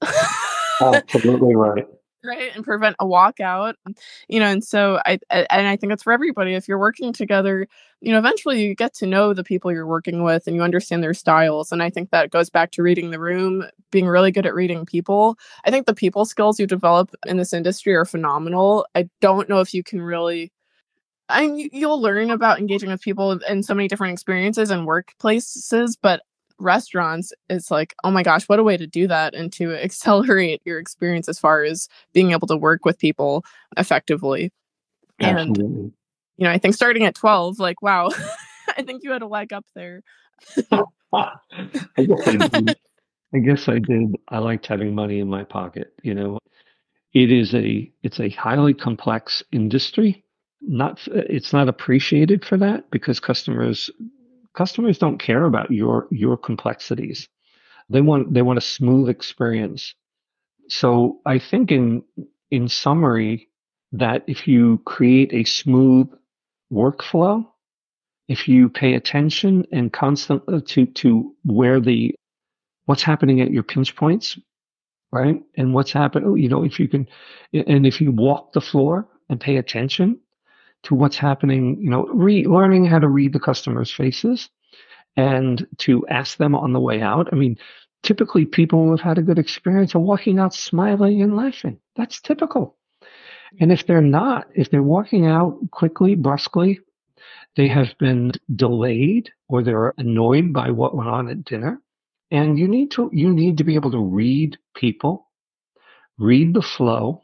Absolutely right.
Right, and prevent a walkout, um, you know, and so I and I think it's for everybody. If you're working together, you know, eventually you get to know the people you're working with, and you understand their styles. And I think that goes back to reading the room, being really good at reading people. I think the people skills you develop in this industry are phenomenal. I don't know if you can really I mean, you'll learn about engaging with people in so many different experiences and workplaces, but restaurants it's like oh my gosh what a way to do that and to accelerate your experience as far as being able to work with people effectively. Absolutely. and you know i think starting at 12 like wow i think you had a leg up there.
I, guess I. I guess i did. I liked having money in my pocket you know? It is a it's a highly complex industry. Not uh, it's not appreciated for that because customers customers don't care about your your complexities. They want they want a smooth experience. So I think in in summary that if you create a smooth workflow, if you pay attention and constantly uh, to to where the what's happening at your pinch points, right? And what's happening, you know, if you can, and if you walk the floor and pay attention to what's happening, you know, re- learning how to read the customer's faces and to ask them on the way out. I mean, typically people who have had a good experience are walking out smiling and laughing. That's typical. And if they're not, if they're walking out quickly, brusquely, they have been delayed or they're annoyed by what went on at dinner. And you need to, you need to be able to read people, read the flow,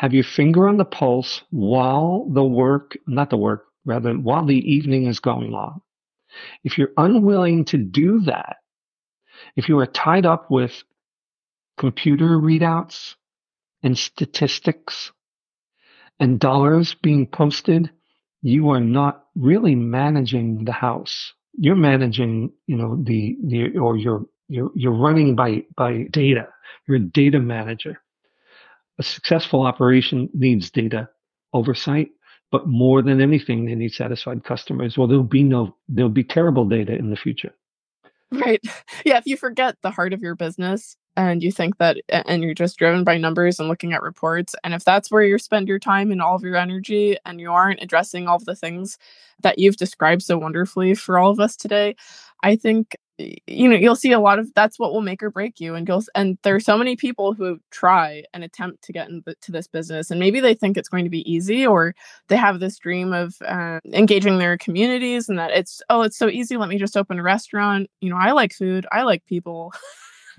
have your finger on the pulse while the work, not the work, rather, while the evening is going on. If you're unwilling to do that, if you are tied up with computer readouts and statistics and dollars being posted, you are not really managing the house. You're managing, you know, the, the or you're you're you're running by by data. You're a data manager a successful operation needs data oversight, but more than anything, they need satisfied customers. Well, there'll be no, there'll be terrible data in the future.
Right. Yeah, if you forget the heart of your business and you think that and you're just driven by numbers and looking at reports and if that's where you spend your time and all of your energy and you aren't addressing all of the things that you've described so wonderfully for all of us today, I think you know you'll see a lot of that's what will make or break you and you'll and there are so many people who try and attempt to get into this business and maybe they think it's going to be easy or they have this dream of uh, engaging their communities and that it's oh it's so easy let me just open a restaurant you know i like food i like people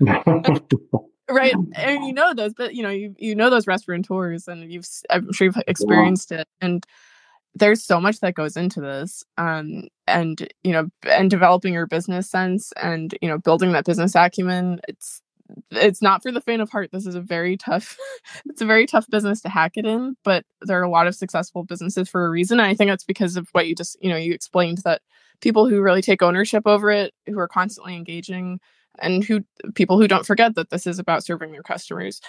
right and you know those but you know you, you know those restaurateurs and you've i'm sure you've experienced yeah. it and there's so much that goes into this um, and you know and developing your business sense and you know building that business acumen it's it's not for the faint of heart. This is a very tough it's a very tough business to hack it in but there are a lot of successful businesses for a reason and i think that's because of what you just you know you explained that people who really take ownership over it who are constantly engaging and who people who don't forget that this is about serving their customers.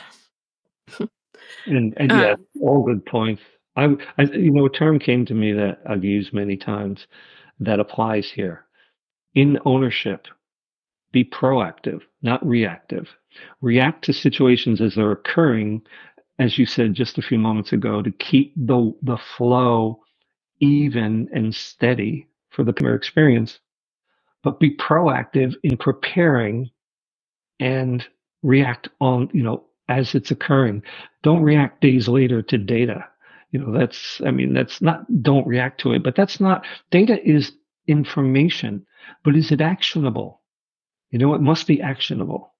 And and yeah um, all good points I, I, you know, a term came to me that I've used many times that applies here. In ownership, be proactive, not reactive. React to situations as they're occurring, as you said just a few moments ago, to keep the the flow even and steady for the customer experience. But be proactive in preparing and react on, you know, as it's occurring. Don't react days later to data you know that's i mean that's not don't react to it but that's not data is information but is it actionable? You know it must be actionable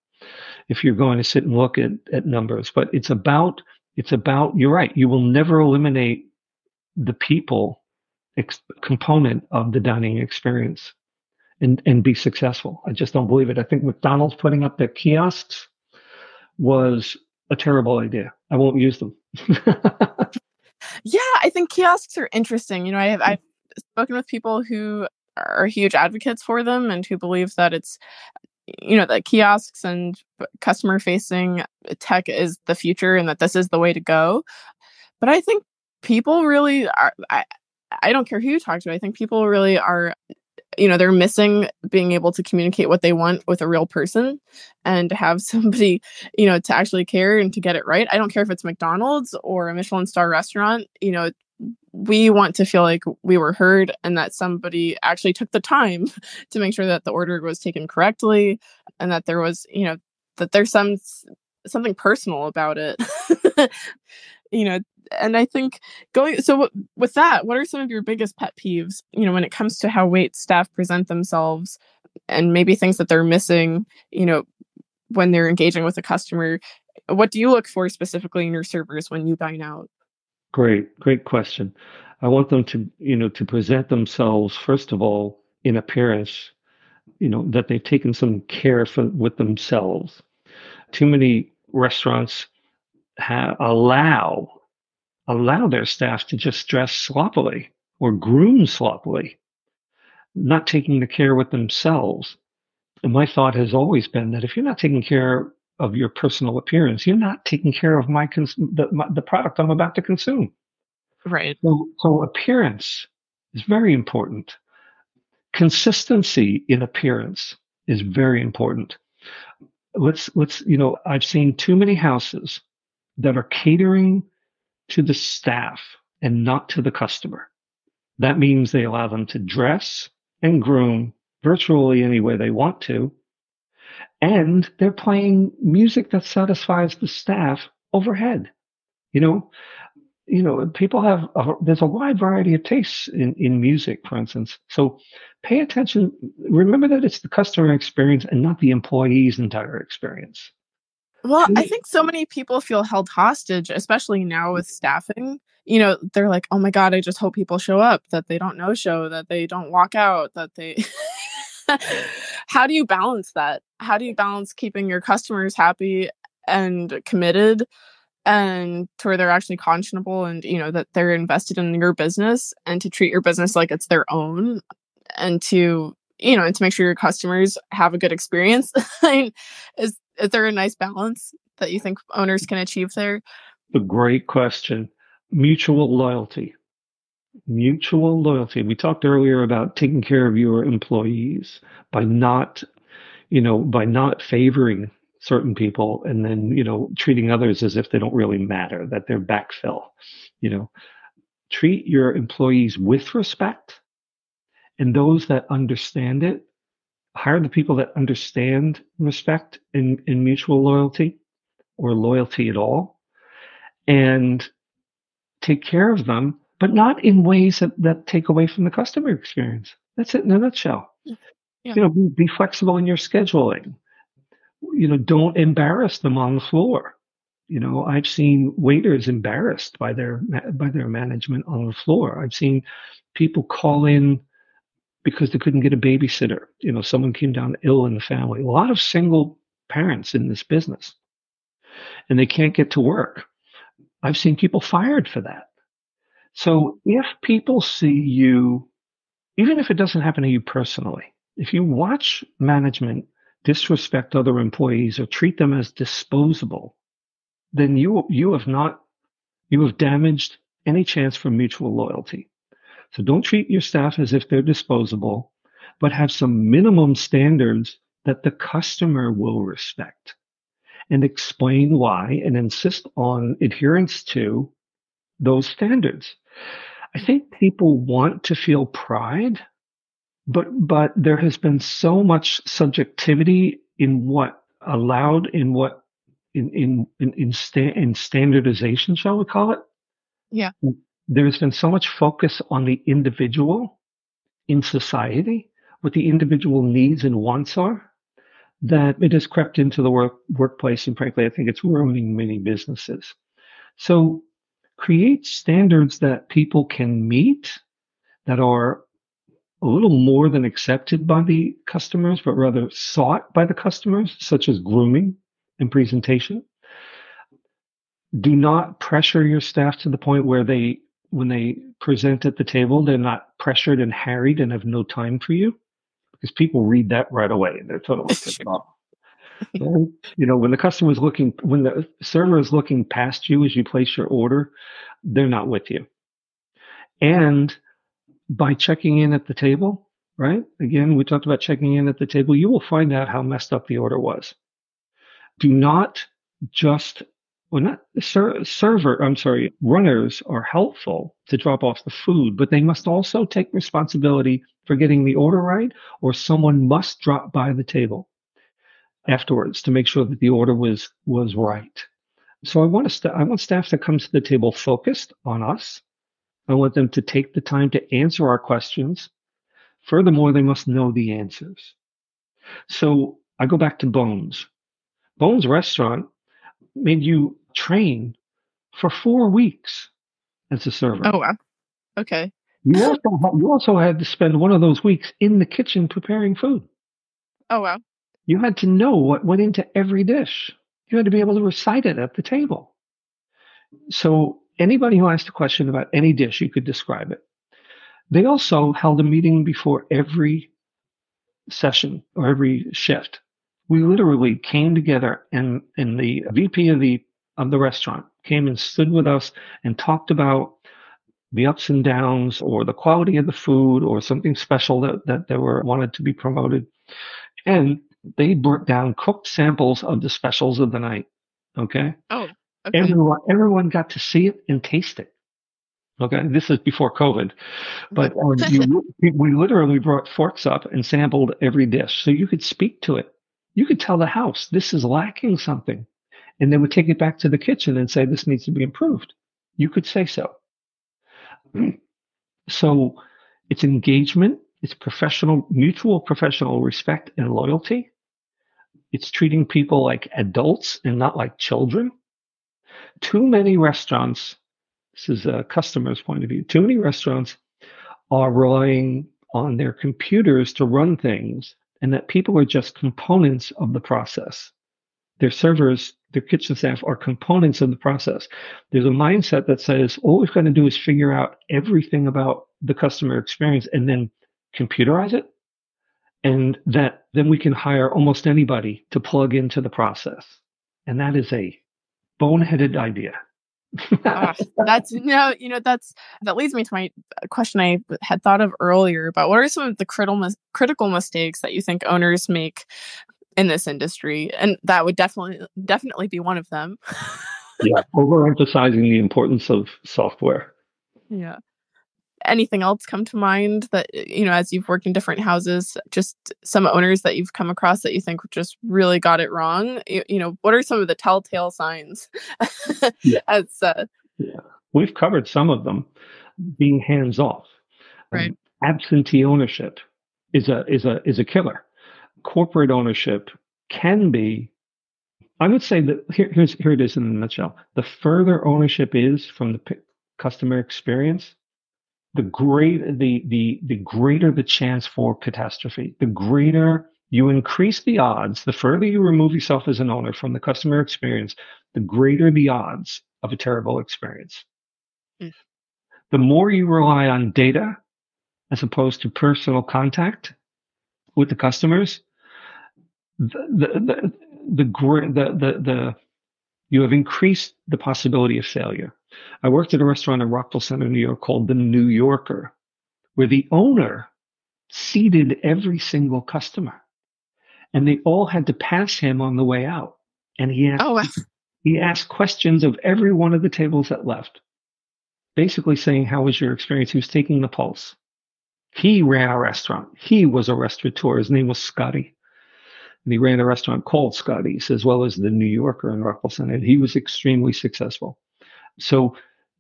if you're going to sit and look at, at numbers but it's about it's about you're right you will never eliminate the people ex- component of the dining experience and and be successful. I just don't believe it. I think mcdonald's putting up their kiosks was a terrible idea. I won't use them
Yeah, I think kiosks are interesting. You know, I have mm. I've spoken with people who are huge advocates for them and who believe that it's you know that kiosks and customer facing tech is the future and that this is the way to go but i think people really are i i don't care who you talk to i think people really are you know they're missing being able to communicate what they want with a real person and to have somebody you know to actually care and to get it right. I don't care if it's mcdonald's or a michelin star restaurant you know we want to feel like we were heard and that somebody actually took the time to make sure that the order was taken correctly and that there was you know that there's some something personal about it you know and I think going so w- with that, what are some of your biggest pet peeves? You know, when it comes to how wait staff present themselves, and maybe things that they're missing. You know, when they're engaging with a customer, what do you look for specifically in your servers when you dine out?
Great, great question. I want them to, you know, to present themselves first of all in appearance, you know, that they've taken some care for with themselves. Too many restaurants have, allow allow their staff to just dress sloppily or groom sloppily, not taking the care with themselves. And my thought has always been that if you're not taking care of your personal appearance, you're not taking care of my, cons- the, my, the product I'm about to consume.
Right.
So, so appearance is very important. Consistency in appearance is very important. Let's let's you know I've seen too many houses that are catering to the staff and not to the customer. That means they allow them to dress and groom virtually any way they want to. And they're playing music that satisfies the staff overhead. You know, you know, people have, a, there's a wide variety of tastes in, in music, for instance. So pay attention. Remember that it's the customer experience and not the employee's entire experience.
Well, I think so many people feel held hostage, especially now with staffing. You know, they're like, "Oh my god, I just hope people show up, that they don't no show, that they don't walk out, that they How do you balance that? How do you balance keeping your customers happy and committed and to where they're actually conscionable and you know that they're invested in your business and to treat your business like it's their own and to you know and to make sure your customers have a good experience is is there a nice balance that you think owners can achieve there?
A great question. Mutual loyalty. Mutual loyalty. We talked earlier about taking care of your employees by not you know, by not favoring certain people and then, you know, treating others as if they don't really matter, that they're backfill, you know, treat your employees with respect and those that understand it, hire the people that understand respect and, and mutual loyalty or loyalty at all and take care of them, but not in ways that, that take away from the customer experience. That's it in a nutshell. Yeah. You know, be, be flexible in your scheduling. You know, don't embarrass them on the floor. You know, I've seen waiters embarrassed by their by their management on the floor. I've seen people call in because they couldn't get a babysitter. You know, someone came down ill in the family. A lot of single parents in this business, and they can't get to work. I've seen people fired for that. So if people see you, even if it doesn't happen to you personally, if you watch management disrespect other employees or treat them as disposable, then you you have not you have damaged any chance for mutual loyalty. So don't treat your staff as if they're disposable, but have some minimum standards that the customer will respect and explain why and insist on adherence to those standards. I think people want to feel pride, but but there has been so much subjectivity in what allowed in what in in in in, sta- in standardization, shall we call it?
Yeah. Mm.
There's been so much focus on the individual in society, what the individual needs and wants are, that it has crept into the work, workplace, and frankly, I think it's ruining many businesses. So create standards that people can meet that are a little more than accepted by the customers, but rather sought by the customers, such as grooming and presentation. Do not pressure your staff to the point where they, when they present at the table, they're not pressured and harried and have no time for you because people read that right away and they're totally tipped off. you know, when the customer is looking, when the server is looking past you as you place your order, they're not with you. And by checking in at the table, right? Again, we talked about checking in at the table. You will find out how messed up the order was. Do not just, well, not ser- server, I'm sorry, runners are helpful to drop off the food, but they must also take responsibility for getting the order right, or someone must drop by the table afterwards to make sure that the order was was right. So I want st- I want staff to come to the table focused on us. I want them to take the time to answer our questions. Furthermore, they must know the answers. So I go back to Bones. Bones Restaurant made you train for four weeks as a server.
Oh wow. Okay.
You also, you also had to spend one of those weeks in the kitchen preparing food.
Oh wow.
You had to know what went into every dish. You had to be able to recite it at the table. So anybody who asked a question about any dish, you could describe it. They also held a meeting before every session or every shift. We literally came together and, and the VP of the of the restaurant came and stood with us and talked about the ups and downs or the quality of the food or something special that, that they were wanted to be promoted. And they brought down cooked samples of the specials of the night. Okay.
Oh, okay.
Everyone, everyone got to see it and taste it. Okay. This is before COVID, but um, you, we literally brought forks up and sampled every dish. So you could speak to it. You could tell the house, this is lacking something. And they would take it back to the kitchen and say, this needs to be improved. You could say so. So it's engagement. It's professional, mutual professional respect and loyalty. It's treating people like adults and not like children. Too many restaurants, this is a customer's point of view, too many restaurants are relying on their computers to run things and that people are just components of the process. Their servers, their kitchen staff are components of the process. There's a mindset that says all we've got to do is figure out everything about the customer experience and then computerize it and that then we can hire almost anybody to plug into the process. And that is a boneheaded idea.
uh, that's you know you know that's that leads me to my question I had thought of earlier about what are some of the critical critical mistakes that you think owners make in this industry and that would definitely definitely be one of them.
Yeah overemphasizing the importance of software.
Yeah. Anything else come to mind that you know as you've worked in different houses just some owners that you've come across that you think just really got it wrong? You, you know what are some of the telltale signs
yeah.
as uh,
yeah. We've covered some of them. Being hands off
right.
Um, absentee ownership is a is a is a killer corporate ownership can be I would say that here, here's here it is in a nutshell. The further ownership is from the p- customer experience, the great the the the greater the chance for catastrophe. The greater you increase the odds, the further you remove yourself as an owner from the customer experience, the greater the odds of a terrible experience. Mm. The more you rely on data as opposed to personal contact with the customers, the the the the, the, the, you have increased the possibility of failure. I worked at a restaurant in Rockville Centre, New York called the New Yorker, where the owner seated every single customer and they all had to pass him on the way out. And he asked, oh, wow. he asked questions of every one of the tables that left, basically saying, how was your experience? He was taking the pulse. He ran a restaurant. He was a restaurateur. His name was Scotty. And he ran a restaurant called Scotty's as well as the New Yorker in Rockville Centre. He was extremely successful. So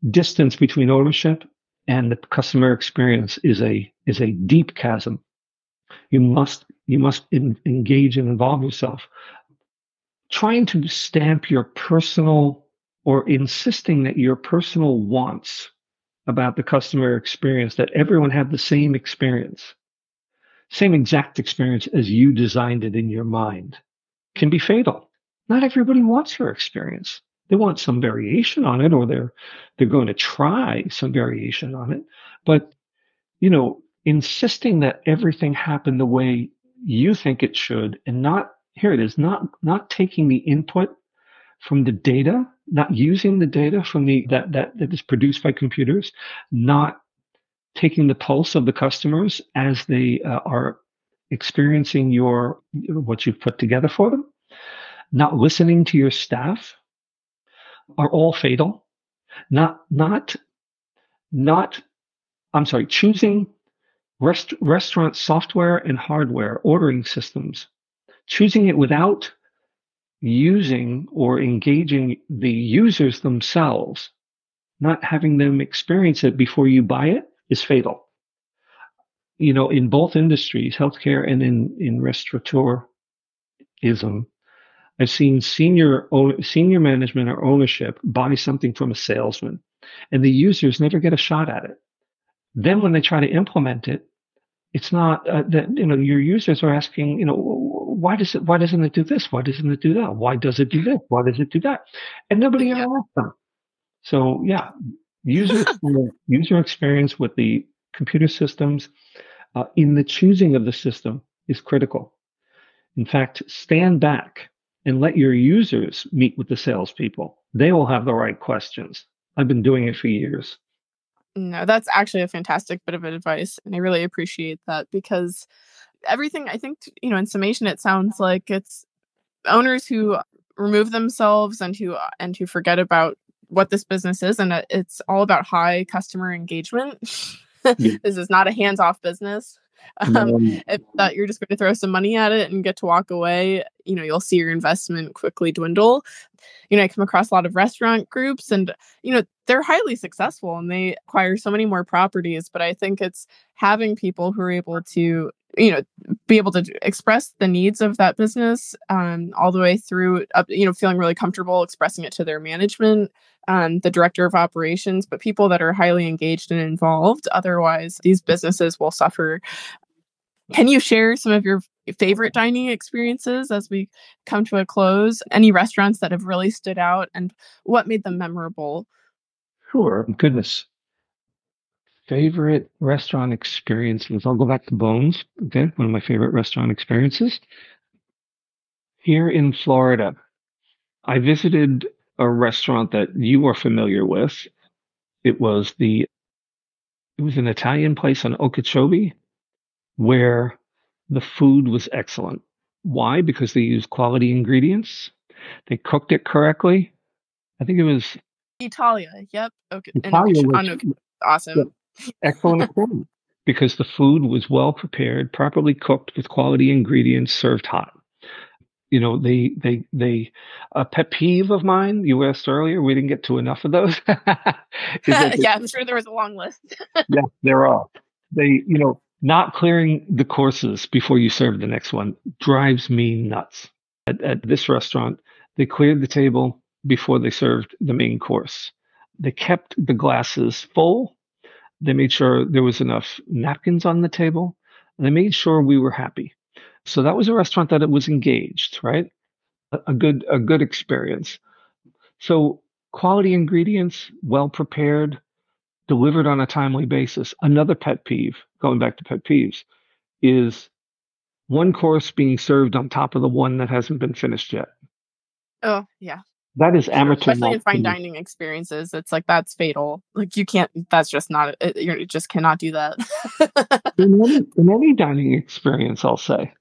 distance between ownership and the customer experience is a is a deep chasm. You must you must in, engage and involve yourself. Trying to stamp your personal or insisting that your personal wants about the customer experience that everyone have the same experience same exact experience as you designed it in your mind can be fatal. Not everybody wants your experience. They want some variation on it or they're they're going to try some variation on it. But you know, insisting that everything happen the way you think it should and not here it is, not not taking the input from the data, not using the data from the that that, that is produced by computers, not taking the pulse of the customers as they uh, are experiencing your what you've put together for them, not listening to your staff are all fatal. Not not not I'm sorry, choosing rest, restaurant software and hardware ordering systems, choosing it without using or engaging the users themselves, not having them experience it before you buy it is fatal. You know, in both industries, healthcare and in, in restaurateurism, I've seen senior senior management or ownership buy something from a salesman, and the users never get a shot at it. Then when they try to implement it, it's not uh, that you know your users are asking, you know, why does it why doesn't it do this? Why doesn't it do that? Why does it do this? Why does it do that? And nobody ever asked them. So yeah, user user experience with the computer systems uh, in the choosing of the system is critical. In fact, stand back and let your users meet with the salespeople. They will have the right questions. I've been doing it for years.
No, that's actually a fantastic bit of advice. And I really appreciate that because everything, I think, you know, in summation, it sounds like it's owners who remove themselves and who and who forget about what this business is and it's all about high customer engagement. Yeah. this is not a hands-off business. Um, if that you're just going to throw some money at it and get to walk away you know you'll see your investment quickly dwindle. You know i come across a lot of restaurant groups and you know they're highly successful and they acquire so many more properties but i think it's having people who are able to you know be able to express the needs of that business um, all the way through up you know feeling really comfortable expressing it to their management um, the director of operations but people that are highly engaged and involved. Otherwise these businesses will suffer. Can you share some of your favorite dining experiences as we come to a close? Any restaurants that have really stood out and what made them memorable?
Sure. Goodness favorite restaurant experiences. I'll go back to Bones. Okay. One of my favorite restaurant experiences. Here in Florida, I visited a restaurant that you are familiar with. It was the, it was an Italian place on Okeechobee where the food was excellent. Why? Because they used quality ingredients. They cooked it correctly. I think it was
Italia. Yep. Okay.
Italia
And
was-
okay. Awesome.
Excellent according because the food was well prepared, properly cooked with quality ingredients, served hot. You know, they they they a pet peeve of mine. You asked earlier, we didn't get to enough of those. is that they-
yeah, I'm sure there was a long list.
yeah, there are. They, you know, not clearing the courses before you serve the next one drives me nuts. At, at this restaurant, they cleared the table before they served the main course. They kept the glasses full. They made sure there was enough napkins on the table. They made sure we were happy. So that was a restaurant that it was engaged, right? A, a good, a good experience. So quality ingredients, well prepared, delivered on a timely basis. Another pet peeve, going back to pet peeves, is one course being served on top of the one that hasn't been finished yet.
Oh, yeah.
That is amateur.
Especially in fine dining experiences, it's like that's fatal. Like you can't. That's just not. It, you just cannot do that.
In any, in any dining experience, I'll say.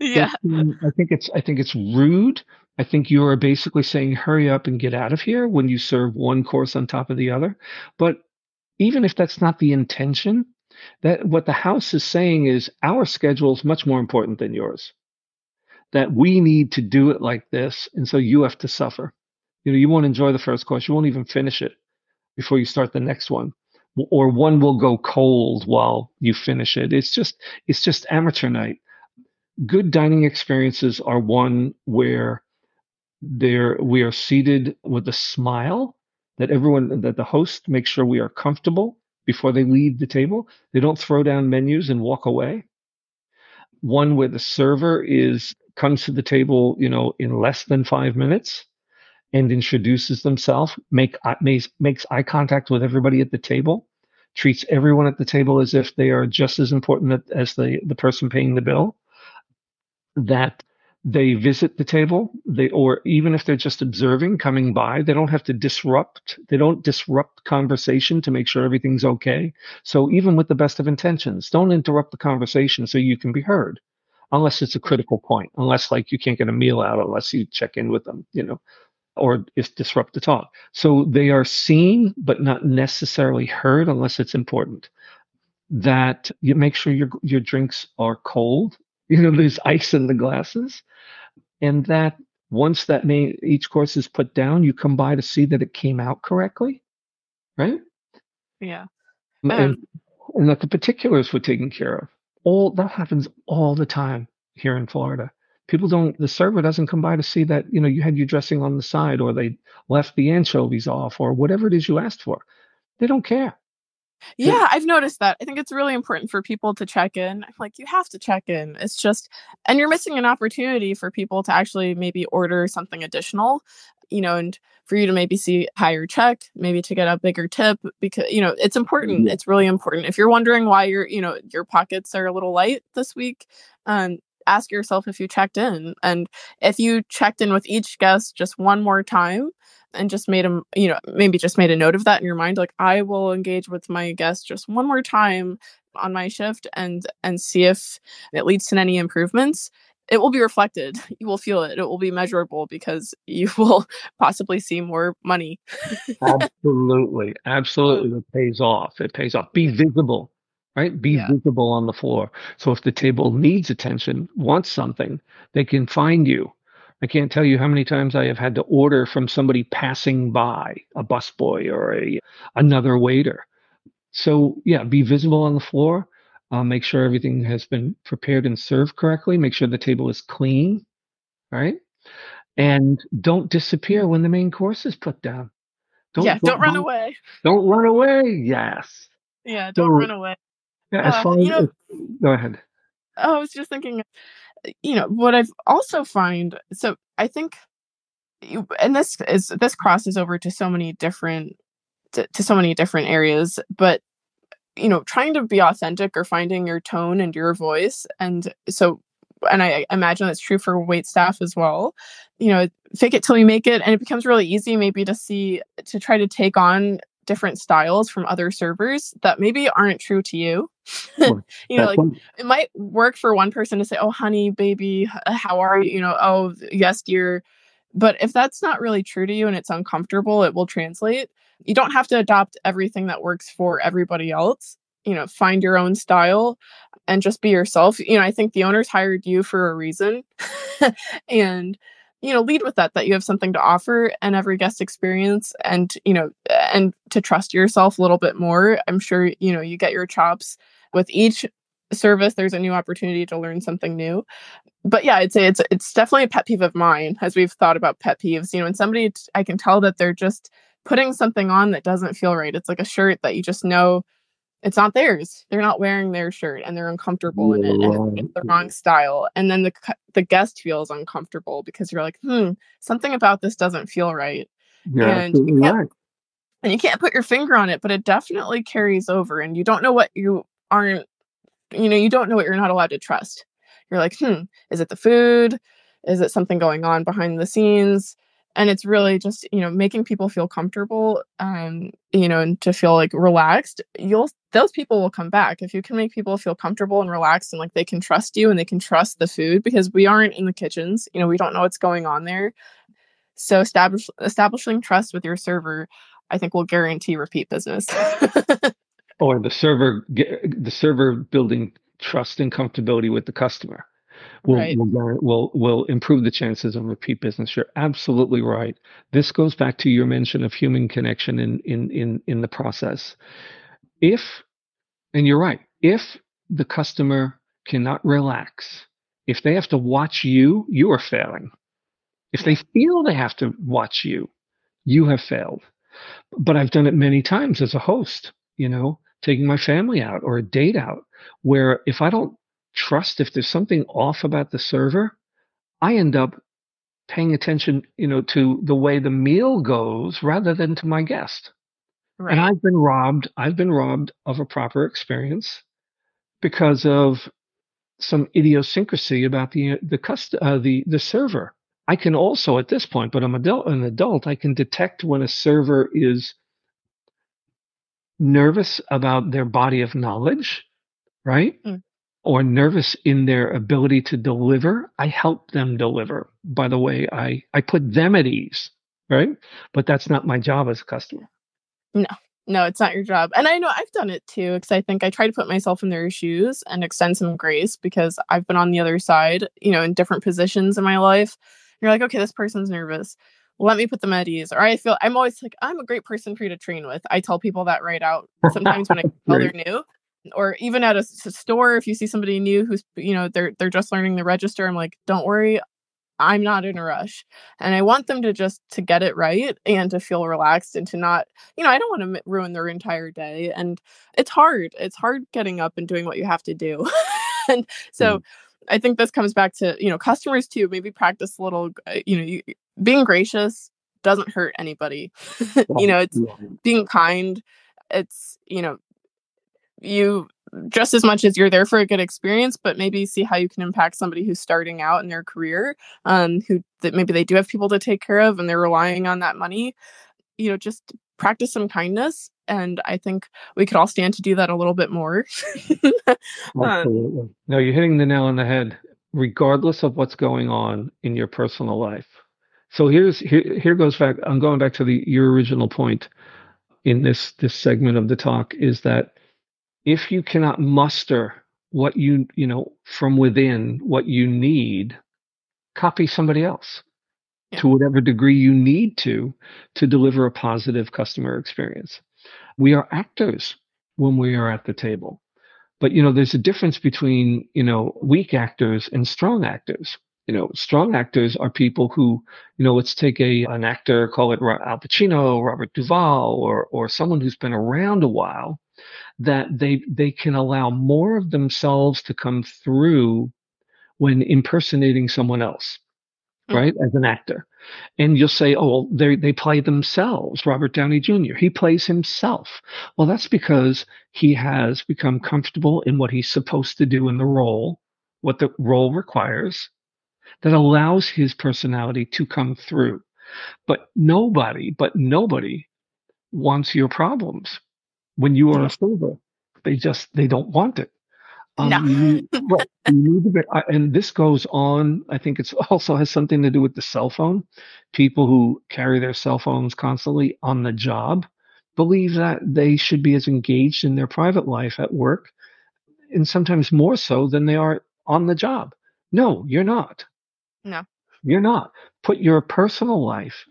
yeah.
Um, I think it's I think it's rude. I think you are basically saying hurry up and get out of here when you serve one course on top of the other. But even if that's not the intention, that what the house is saying is our schedule is much more important than yours. That we need to do it like this, and so you have to suffer. You know, you won't enjoy the first course, you won't even finish it before you start the next one. Or one will go cold while you finish it. It's just it's just amateur night good dining experiences are one where there we are seated with a smile that everyone that the host makes sure we are comfortable before they leave the table they don't throw down menus and walk away one where the server is comes to the table you know in less than five minutes and introduces themselves make uh, makes, makes eye contact with everybody at the table treats everyone at the table as if they are just as important as the the person paying the bill that they visit the table they or even if they're just observing coming by they don't have to disrupt they don't disrupt conversation to make sure everything's okay. So even with the best of intentions don't interrupt the conversation so you can be heard unless it's a critical point unless like you can't get a meal out unless you check in with them you know or it's disrupt the talk. So they are seen but not necessarily heard unless it's important. That you make sure your your drinks are cold you know there's ice in the glasses. And that once that main each course is put down you come by to see that it came out correctly right?
Yeah.
and,
Um,
and that the particulars were taken care of. All that happens all the time here in florida people don't the server doesn't come by to see that you know you had your dressing on the side or they left the anchovies off or whatever it is you asked for they don't care
Yeah, I've noticed that. I think it's really important for people to check in. Like you have to check in. It's just and you're missing an opportunity for people to actually maybe order something additional, you know, and for you to maybe see higher check, maybe to get a bigger tip because you know, it's important. It's really important. If you're wondering why your, you know, your pockets are a little light this week, um ask yourself if you checked in and if you checked in with each guest just one more time and just made them, you know, maybe just made a note of that in your mind. Like, I will engage with my guest just one more time on my shift and and see if it leads to any improvements. It will be reflected. You will feel it. It will be measurable because you will possibly see more money.
Absolutely. Absolutely. It pays off. It pays off. Be visible, right? Be
Yeah.
visible on the floor. So if the table needs attention, wants something, they can find you. I can't tell you how many times I have had to order from somebody passing by, a busboy or a another waiter. So yeah, be visible on the floor. Uh, make sure everything has been prepared and served correctly. Make sure the table is clean, right? And don't disappear when the main course is put down.
yeah, don't run away.
Don't run away. Yes.
Yeah, don't
So-
run away.
Yeah, as
Uh,
far
you
as
know-
go ahead.
Oh, I was just thinking, you know, what I've also find. So I think, you, and this is this crosses over to so many different to, to so many different areas, but you know, trying to be authentic or finding your tone and your voice, and so, and I imagine that's true for wait staff as well. You know, fake it till you make it, and it becomes really easy maybe to see to try to take on different styles from other servers that maybe aren't true to you. you know, like it might work for one person to say, "Oh, honey, baby, uh, how are you?" You know, "Oh, yes, dear." But if that's not really true to you and it's uncomfortable, it will translate. You don't have to adopt everything that works for everybody else. You know, find your own style and just be yourself. You know, I think the owners hired you for a reason. and you know lead with that that you have something to offer and every guest experience and you know and to trust yourself a little bit more. I'm sure you know you get your chops with each service. There's a new opportunity to learn something new. But yeah i'd say it's it's definitely a pet peeve of mine as we've thought about pet peeves. You know when somebody i can tell that they're just putting something on that doesn't feel right. It's like a shirt that you just know it's not theirs. They're not wearing their shirt and they're uncomfortable in it and it's the wrong style. And then the the guest feels uncomfortable because you're like, hmm, something about this doesn't feel right.
Yeah, and you, right.
and you can't put your finger on it, but it definitely carries over and you don't know what you aren't, you know, you don't know what you're not allowed to trust. You're like, hmm, is it the food? Is it something going on behind the scenes? and it's really just you know making people feel comfortable um you know and to feel like relaxed you'll those people will come back if you can make people feel comfortable and relaxed and like they can trust you and they can trust the food because we aren't in the kitchens you know we don't know what's going on there so establish establishing trust with your server i think will guarantee repeat business
or the server the server building trust and comfortability with the customer will, right. will, will, will improve the chances of repeat business. You're absolutely right. This goes back to your mention of human connection in, in, in, in the process. If, and you're right, if the customer cannot relax, if they have to watch you, you are failing. If they feel they have to watch you, you have failed. But I've done it many times as a host, you know, taking my family out or a date out, where if I don't trust if there's something off about the server, I end up paying attention, you know, to the way the meal goes rather than to my guest. Right. And I've been robbed. I've been robbed of a proper experience because of some idiosyncrasy about the the cust- uh, the the server. I can also at this point, but I'm adult, an adult. I can detect when a server is nervous about their body of knowledge, right? Mm or nervous in their ability to deliver, I help them deliver. By the way, I, I put them at ease, right? But that's not my job as a customer.
No, no, it's not your job. And I know I've done it too, because I think I try to put myself in their shoes and extend some grace because I've been on the other side, you know, in different positions in my life. You're like, okay, this person's nervous. Let me put them at ease. Or I feel I'm always like, I'm a great person for you to train with. I tell people that right out sometimes when I tell they're new or even at a, a store if you see somebody new who's you know they're they're just learning the register i'm like don't worry i'm not in a rush and i want them to just to get it right and to feel relaxed and to not you know i don't want to ruin their entire day and it's hard it's hard getting up and doing what you have to do. And so mm. i think this comes back to you know customers too maybe practice a little uh, you know you, being gracious doesn't hurt anybody. You know it's being kind it's you know you just as much as you're there for a good experience, but maybe see how you can impact somebody who's starting out in their career, um, who that maybe they do have people to take care of and they're relying on that money. You know, just practice some kindness, and I think we could all stand to do that a little bit more.
Um, Absolutely. no, you're hitting the nail on the head. Regardless of what's going on in your personal life. So here's here here goes back. I'm going back to the your original point in this this segment of the talk is that if you cannot muster what you you know from within what you need copy somebody else yeah. to whatever degree you need to to deliver a positive customer experience. We are actors when we are at the table. But you know there's a difference between you know weak actors and strong actors. You know strong actors are people who you know let's take a an actor call it al pacino robert duvall or or someone who's been around a while that they they can allow more of themselves to come through when impersonating someone else mm. right as an actor. And you'll say oh they they play themselves robert downey jr he plays himself. Well that's because he has become comfortable in what he's supposed to do in the role what the role requires that allows his personality to come through. But nobody but nobody wants your problems when you are a server. They just they don't want it.
Um, no.
you, right, you and this goes on. I think it's also has something to do with the cell phone. People who carry their cell phones constantly on the job believe that they should be as engaged in their private life at work, and sometimes more so than they are on the job. No, you're not.
No,
you're not. Put your personal life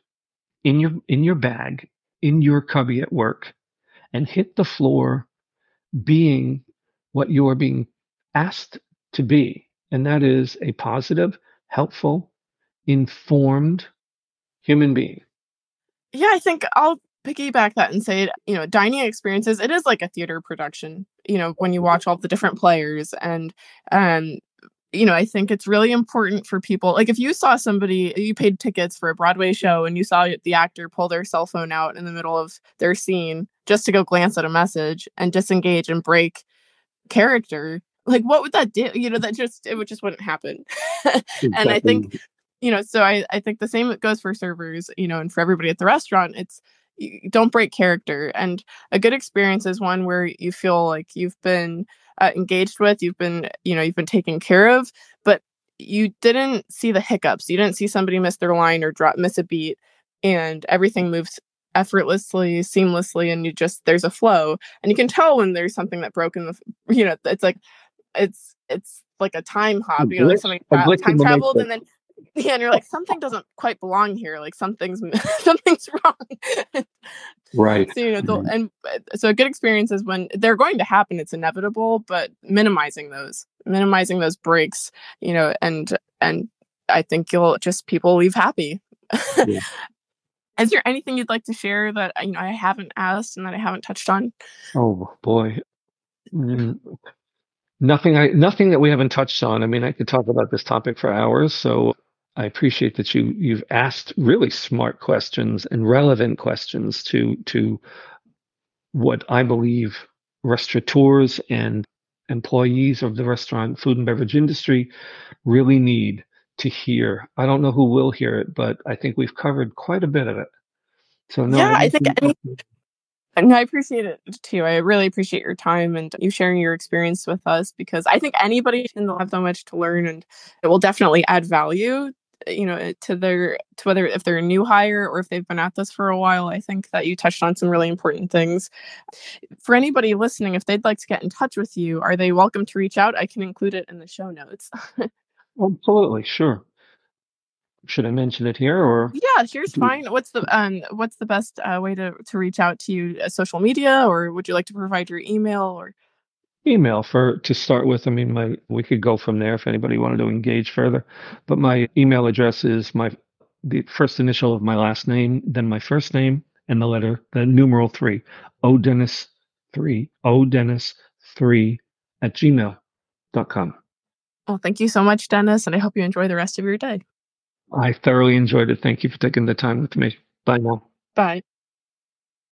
in your in your bag in your cubby at work, and hit the floor, being what you are being asked to be, and that is a positive, helpful, informed human being.
Yeah, I think I'll piggyback that and say, you know, dining experiences, it is like a theater production, you know, when you watch all the different players and um you know, I think it's really important for people. Like, if you saw somebody, you paid tickets for a Broadway show and you saw the actor pull their cell phone out in the middle of their scene just to go glance at a message and disengage and break character, like what would that do you know that just it would just wouldn't happen exactly. and i think you know so I, I think the same goes for servers you know and for everybody at the restaurant it's you don't break character and a good experience is one where you feel like you've been uh, engaged with you've been you know you've been taken care of but you didn't see the hiccups. You didn't see somebody miss their line or drop miss a beat and everything moves effortlessly seamlessly and you just there's a flow. And you can tell when there's something that broke in the you know it's like it's it's like a time hop, you know, like something tra- time traveled, and then yeah, and you're like something doesn't quite belong here, like something's something's wrong.
right.
So you know, the, and uh, so a good experience is when they're going to happen. It's inevitable, but minimizing those, minimizing those breaks, you know, and and I think you'll just people leave happy. Yeah. Is there anything you'd like to share that you know I haven't asked and that I haven't touched on?
Oh boy. Mm, Nothing I nothing that we haven't touched on. I mean, I could talk about this topic for hours, so I appreciate that you you've asked really smart questions and relevant questions to to what I believe restaurateurs and employees of the restaurant food and beverage industry really need to hear. I don't know who will hear it, but I think we've covered quite a bit of it.
So no, yeah, I think any, and I appreciate it too. I really appreciate your time and you sharing your experience with us because I think anybody can have so much to learn and it will definitely add value, you know, to their to whether if they're a new hire or if they've been at this for a while. I think that you touched on some really important things. For anybody listening, if they'd like to get in touch with you, are they welcome to reach out? I can include it in the show notes.
Absolutely, sure should I mention it here or?
Yeah, here's fine. What's the um what's the best uh, way to to reach out to you? Uh, social media, or would you like to provide your email or?
Email for to start with. I mean, my we could go from there if anybody wanted to engage further. But my email address is my the first initial of my last name, then my first name, and the letter the numeral three. O Dennis three, O Dennis three at gmail.com.
Well, thank you so much, Dennis, and I hope you enjoy the rest of your day.
I thoroughly enjoyed it. Thank you for taking the time with me. Bye now.
Bye.